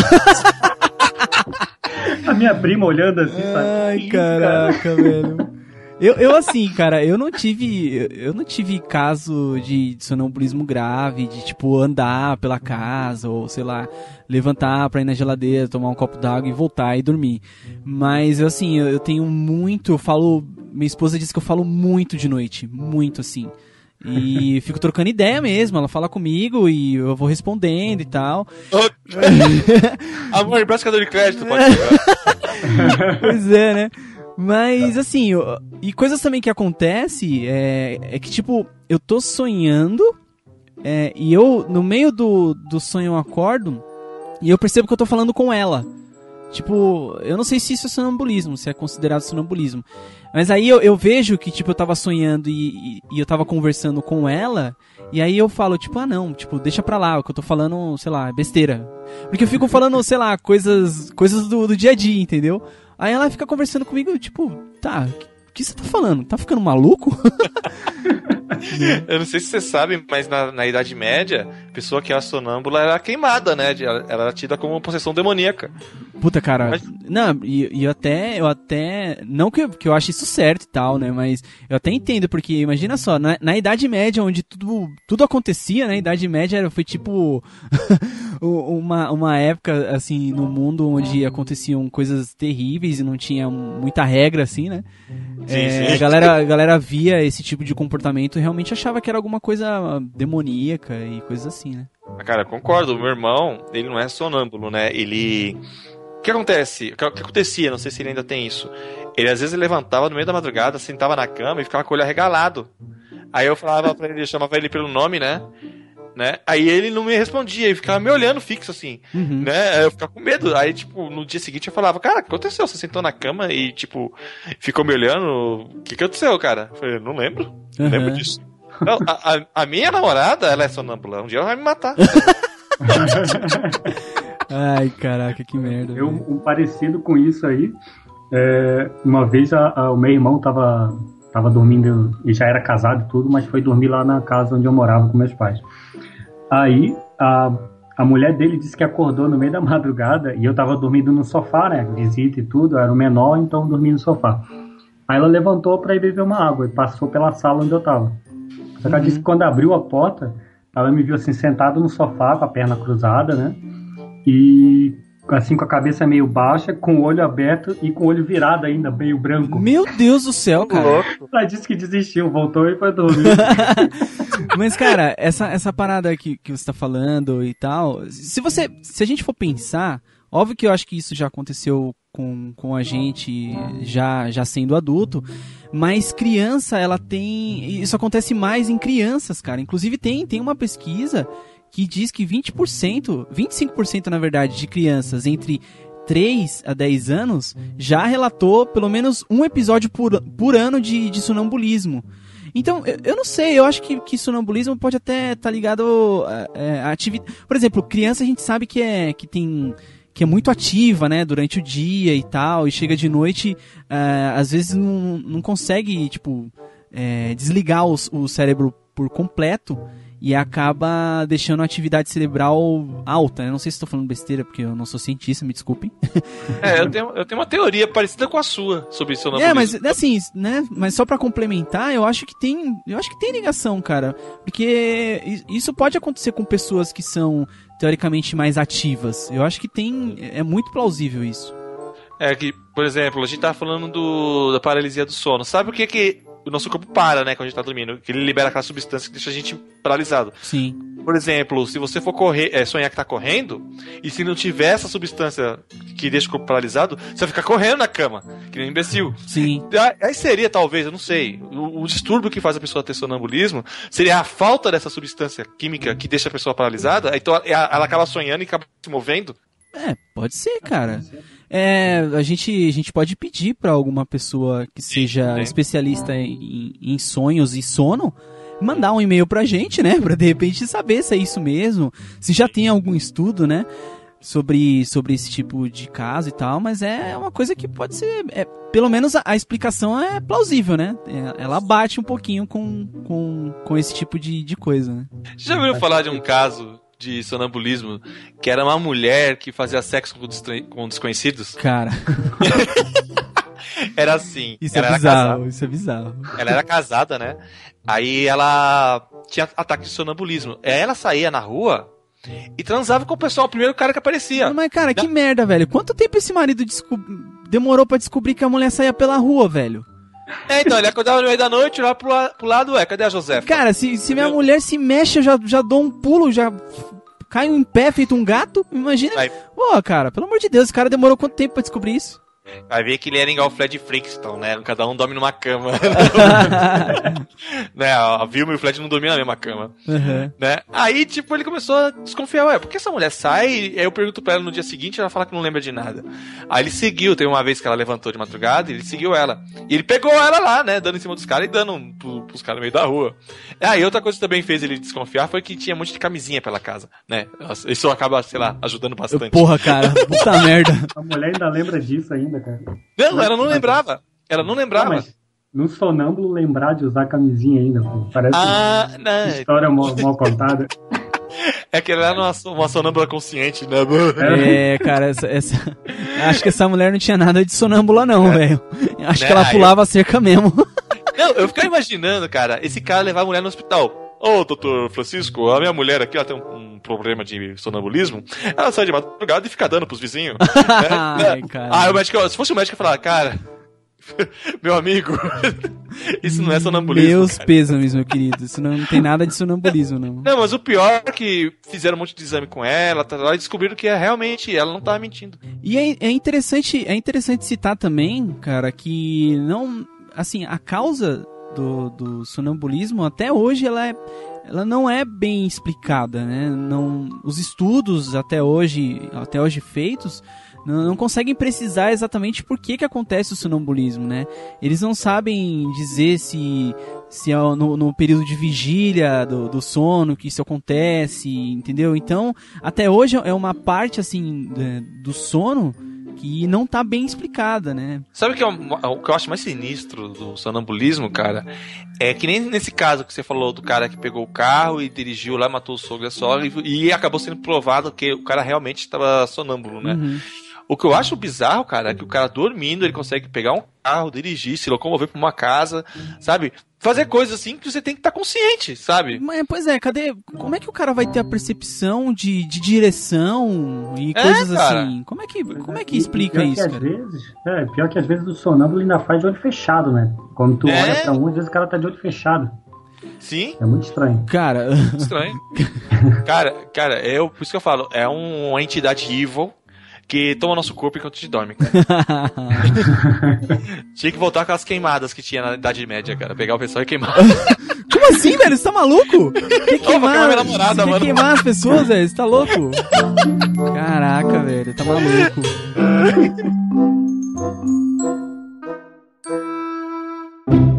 D: A minha prima olhando assim, sabe?
B: Ai, caraca, cara? velho. Eu, eu, assim, cara, eu não tive. Eu não tive caso de sonambulismo grave, de tipo andar pela casa, ou sei lá, levantar pra ir na geladeira, tomar um copo d'água e voltar e dormir. Mas assim, eu, eu tenho muito. Eu falo. Minha esposa disse que eu falo muito de noite. Muito assim. E fico trocando ideia mesmo. Ela fala comigo e eu vou respondendo e tal.
C: Amor, empresta de crédito, pode
B: Pois é, né? Mas assim, eu, e coisas também que acontece é, é que, tipo, eu tô sonhando é, e eu, no meio do, do sonho, eu acordo e eu percebo que eu tô falando com ela. Tipo, eu não sei se isso é sonambulismo, se é considerado sonambulismo. Mas aí eu, eu vejo que, tipo, eu tava sonhando e, e, e, eu tava conversando com ela. E aí eu falo, tipo, ah não, tipo, deixa pra lá, o que eu tô falando, sei lá, é besteira. Porque eu fico falando, sei lá, coisas, coisas do, do dia a dia, entendeu? Aí ela fica conversando comigo, tipo, tá, o que você tá falando? Tá ficando maluco?
C: Eu não sei se você sabe, mas na, na Idade Média, a pessoa que era sonâmbula era queimada, né? Ela era tida como uma possessão demoníaca.
B: Puta, cara. Mas... Não, e, eu até. Eu até. Não que eu, que eu ache isso certo e tal, né? Mas eu até entendo, porque imagina só, na, na Idade Média, onde tudo, tudo acontecia, né? A Idade Média foi tipo. uma, uma época, assim, no mundo onde aconteciam coisas terríveis e não tinha muita regra, assim, né? Sim, é, sim. A, galera, a galera via esse tipo de comportamento e realmente achava que era alguma coisa demoníaca e coisas assim, né?
C: Cara, concordo. O meu irmão, ele não é sonâmbulo, né? Ele o que acontece? O que acontecia? Não sei se ele ainda tem isso. Ele às vezes levantava no meio da madrugada, sentava na cama e ficava com o olho arregalado. Aí eu falava pra ele, chamava ele pelo nome, né? Né? Aí ele não me respondia, ele ficava me olhando fixo assim, uhum. né? Aí eu ficava com medo. Aí, tipo, no dia seguinte eu falava, cara, o que aconteceu? Você sentou na cama e, tipo, ficou me olhando? O que, que aconteceu, cara? Eu falei, não lembro. Não uhum. lembro disso. Não, a, a, a, minha namorada, ela é sonâmbula. Um dia ela vai me matar.
B: Ai, caraca, que merda.
D: Eu, um parecido com isso aí. É, uma vez a, a, o meu irmão tava, tava dormindo, e já era casado e tudo, mas foi dormir lá na casa onde eu morava com meus pais. Aí a, a mulher dele disse que acordou no meio da madrugada e eu tava dormindo no sofá, né? Visita e tudo, era o menor, então dormi no sofá. Aí ela levantou para ir beber uma água e passou pela sala onde eu tava. Só que ela uhum. disse que quando abriu a porta, ela me viu assim sentado no sofá com a perna cruzada, né? E assim com a cabeça meio baixa, com o olho aberto e com o olho virado ainda, meio branco.
B: Meu Deus do céu, cara.
D: Ela disse que desistiu, voltou e foi dormir.
B: Mas, cara, essa, essa parada que, que você tá falando e tal, se você. Se a gente for pensar, óbvio que eu acho que isso já aconteceu com, com a gente já, já sendo adulto, mas criança, ela tem. Isso acontece mais em crianças, cara. Inclusive tem, tem uma pesquisa que diz que 20%, 25% na verdade, de crianças entre 3 a 10 anos já relatou pelo menos um episódio por, por ano de, de sonambulismo. Então, eu, eu, não sei, eu acho que, que sonambulismo pode até estar tá ligado é, a, a atividade. Por exemplo, criança a gente sabe que é que tem que é muito ativa, né, durante o dia e tal, e chega de noite, uh, às vezes não, não consegue, tipo, é, desligar o cérebro por completo e acaba deixando a atividade cerebral alta. Eu não sei se estou falando besteira, porque eu não sou cientista, me desculpem.
C: É, eu tenho, eu tenho uma teoria parecida com a sua sobre sonambulismo.
B: É, mas assim, né? Mas só pra complementar, eu acho que tem, eu acho que tem ligação, cara, porque isso pode acontecer com pessoas que são teoricamente mais ativas. Eu acho que tem, é muito plausível isso.
C: É que, por exemplo, a gente tava falando do, da paralisia do sono. Sabe o que que o nosso corpo para, né, quando a gente tá dormindo? Que ele libera aquela substância que deixa a gente paralisado.
B: Sim.
C: Por exemplo, se você for correr, é, sonhar que tá correndo, e se não tiver essa substância que deixa o corpo paralisado, você vai ficar correndo na cama, que nem um imbecil.
B: Sim.
C: Aí seria, talvez, eu não sei, o, o distúrbio que faz a pessoa ter sonambulismo seria a falta dessa substância química que deixa a pessoa paralisada, então ela, ela acaba sonhando e acaba se movendo.
B: É, pode ser, cara. É, a gente, a gente pode pedir pra alguma pessoa que seja
C: né?
B: especialista em, em sonhos e sono mandar um e-mail pra gente, né? Pra de repente saber se é isso mesmo, se já tem algum estudo, né? Sobre, sobre esse tipo de caso e tal, mas é uma coisa que pode ser. É, pelo menos a, a explicação é plausível, né? É, ela bate um pouquinho com, com, com esse tipo de, de coisa, né?
C: Você já ouviu falar de um caso de sonambulismo que era uma mulher que fazia sexo com, com desconhecidos?
B: Cara,
C: Era assim.
B: isso
C: ela
B: é bizarro, isso é bizarro.
C: Ela era casada, né? Aí ela tinha ataque de sonambulismo. Aí ela saía na rua e transava com o pessoal, o primeiro cara que aparecia.
B: Mas, cara, que merda, velho. Quanto tempo esse marido descob- demorou pra descobrir que a mulher saía pela rua, velho?
C: É, então, ele acordava no meio da noite, olhava pro, la- pro lado, ué, cadê a Josefa?
B: Cara, se, se minha mulher se mexe, eu já, já dou um pulo, já caio em pé feito um gato. Imagina. Pô, cara, pelo amor de Deus, esse cara demorou quanto tempo pra descobrir isso?
C: Vai ver que ele era igual o Fred Flintstone, né? Cada um dorme numa cama. né? A Vilma e o Fred não dormiam na mesma cama.
B: Uhum.
C: né? Aí, tipo, ele começou a desconfiar, ué, por que essa mulher sai? Aí eu pergunto pra ela no dia seguinte, ela fala que não lembra de nada. Aí ele seguiu, teve uma vez que ela levantou de madrugada, ele seguiu ela. E ele pegou ela lá, né, dando em cima dos caras e dando pro, pros caras no meio da rua. Aí outra coisa que também fez ele desconfiar foi que tinha um monte de camisinha pela casa, né? Isso acaba, sei lá, ajudando
B: Eu,
C: bastante.
B: porra, cara, puta merda.
D: A mulher ainda lembra disso ainda, cara.
C: Não, ela não lembrava. Ela não lembrava.
D: Ah, mas num sonâmbulo lembrar de usar camisinha ainda, pô. Parece
C: Ah, não.
D: história mal, mal contada.
C: É que ela era uma, uma sonâmbula consciente, né?
B: É, cara, essa, essa- Acho que essa mulher não tinha nada de sonâmbula, não, velho. Acho
C: Né,
B: que ela
C: aí-
B: pulava a cerca mesmo.
C: Não, eu ficava imaginando, cara, esse cara levar a mulher no hospital. Ô, doutor Francisco, a minha mulher aqui ela tem um, um problema de sonambulismo. Ela sai de madrugada e fica dando pros vizinhos.
B: Ai, cara.
C: Ah, o médico, se fosse o médico, ia falar, cara, meu amigo, isso não é sonambulismo.
B: Meus
C: cara.
B: pêsames, meu querido. Isso não tem nada de sonambulismo, não.
C: Não, mas o pior é que fizeram um monte de exame com ela, tá e descobriram que é realmente ela não tava mentindo.
B: E é, é interessante, é interessante citar também, cara, que não, assim, a causa do, do sonambulismo até hoje ela é, ela não é bem explicada, né? Não, os estudos até hoje, até hoje feitos não, não conseguem precisar exatamente por que, que acontece o sonambulismo, né? Eles não sabem dizer se se é no, no período de vigília do, do sono que isso acontece, entendeu? Então, até hoje é uma parte assim é, do sono que não tá bem explicada, né?
C: Sabe o que, é o, o que eu acho mais sinistro do sonambulismo, cara? É que nem nesse caso que você falou do cara que pegou o carro e dirigiu lá, matou o sogro e a sogra, e, e acabou sendo provado que o cara realmente estava sonâmbulo, né?
B: Uhum.
C: O que eu acho bizarro, cara, é que o cara dormindo, ele consegue pegar um carro, dirigir, se locomover pra uma casa, sabe? Fazer coisas assim que você tem que estar consciente, sabe?
B: Mas, pois é, cadê? Como é que o cara vai ter a percepção de, de direção e
C: É,
B: coisas
C: cara.
B: assim? Como é que, como é que
D: E- e
B: explica
D: pior
B: isso,
D: que às
B: cara?
D: vezes, é, pior que às vezes o sonâmbulo ainda faz de olho fechado, né? Quando tu
C: É?
D: olha pra um, às vezes o cara tá de olho fechado.
C: Sim,
D: É muito estranho.
B: Cara,
C: estranho. cara, cara, eu, por isso que eu falo, é um- uma entidade evil que toma nosso corpo enquanto a gente dorme, cara. tinha que voltar com as queimadas que tinha na Idade Média, cara. Pegar o pessoal e queimar.
B: Como assim, velho? Você tá maluco? Que
C: queimar,
B: queimar
C: minha namorada, mano.
B: queimar as pessoas, velho? Você tá louco? Caraca, velho. Tá maluco.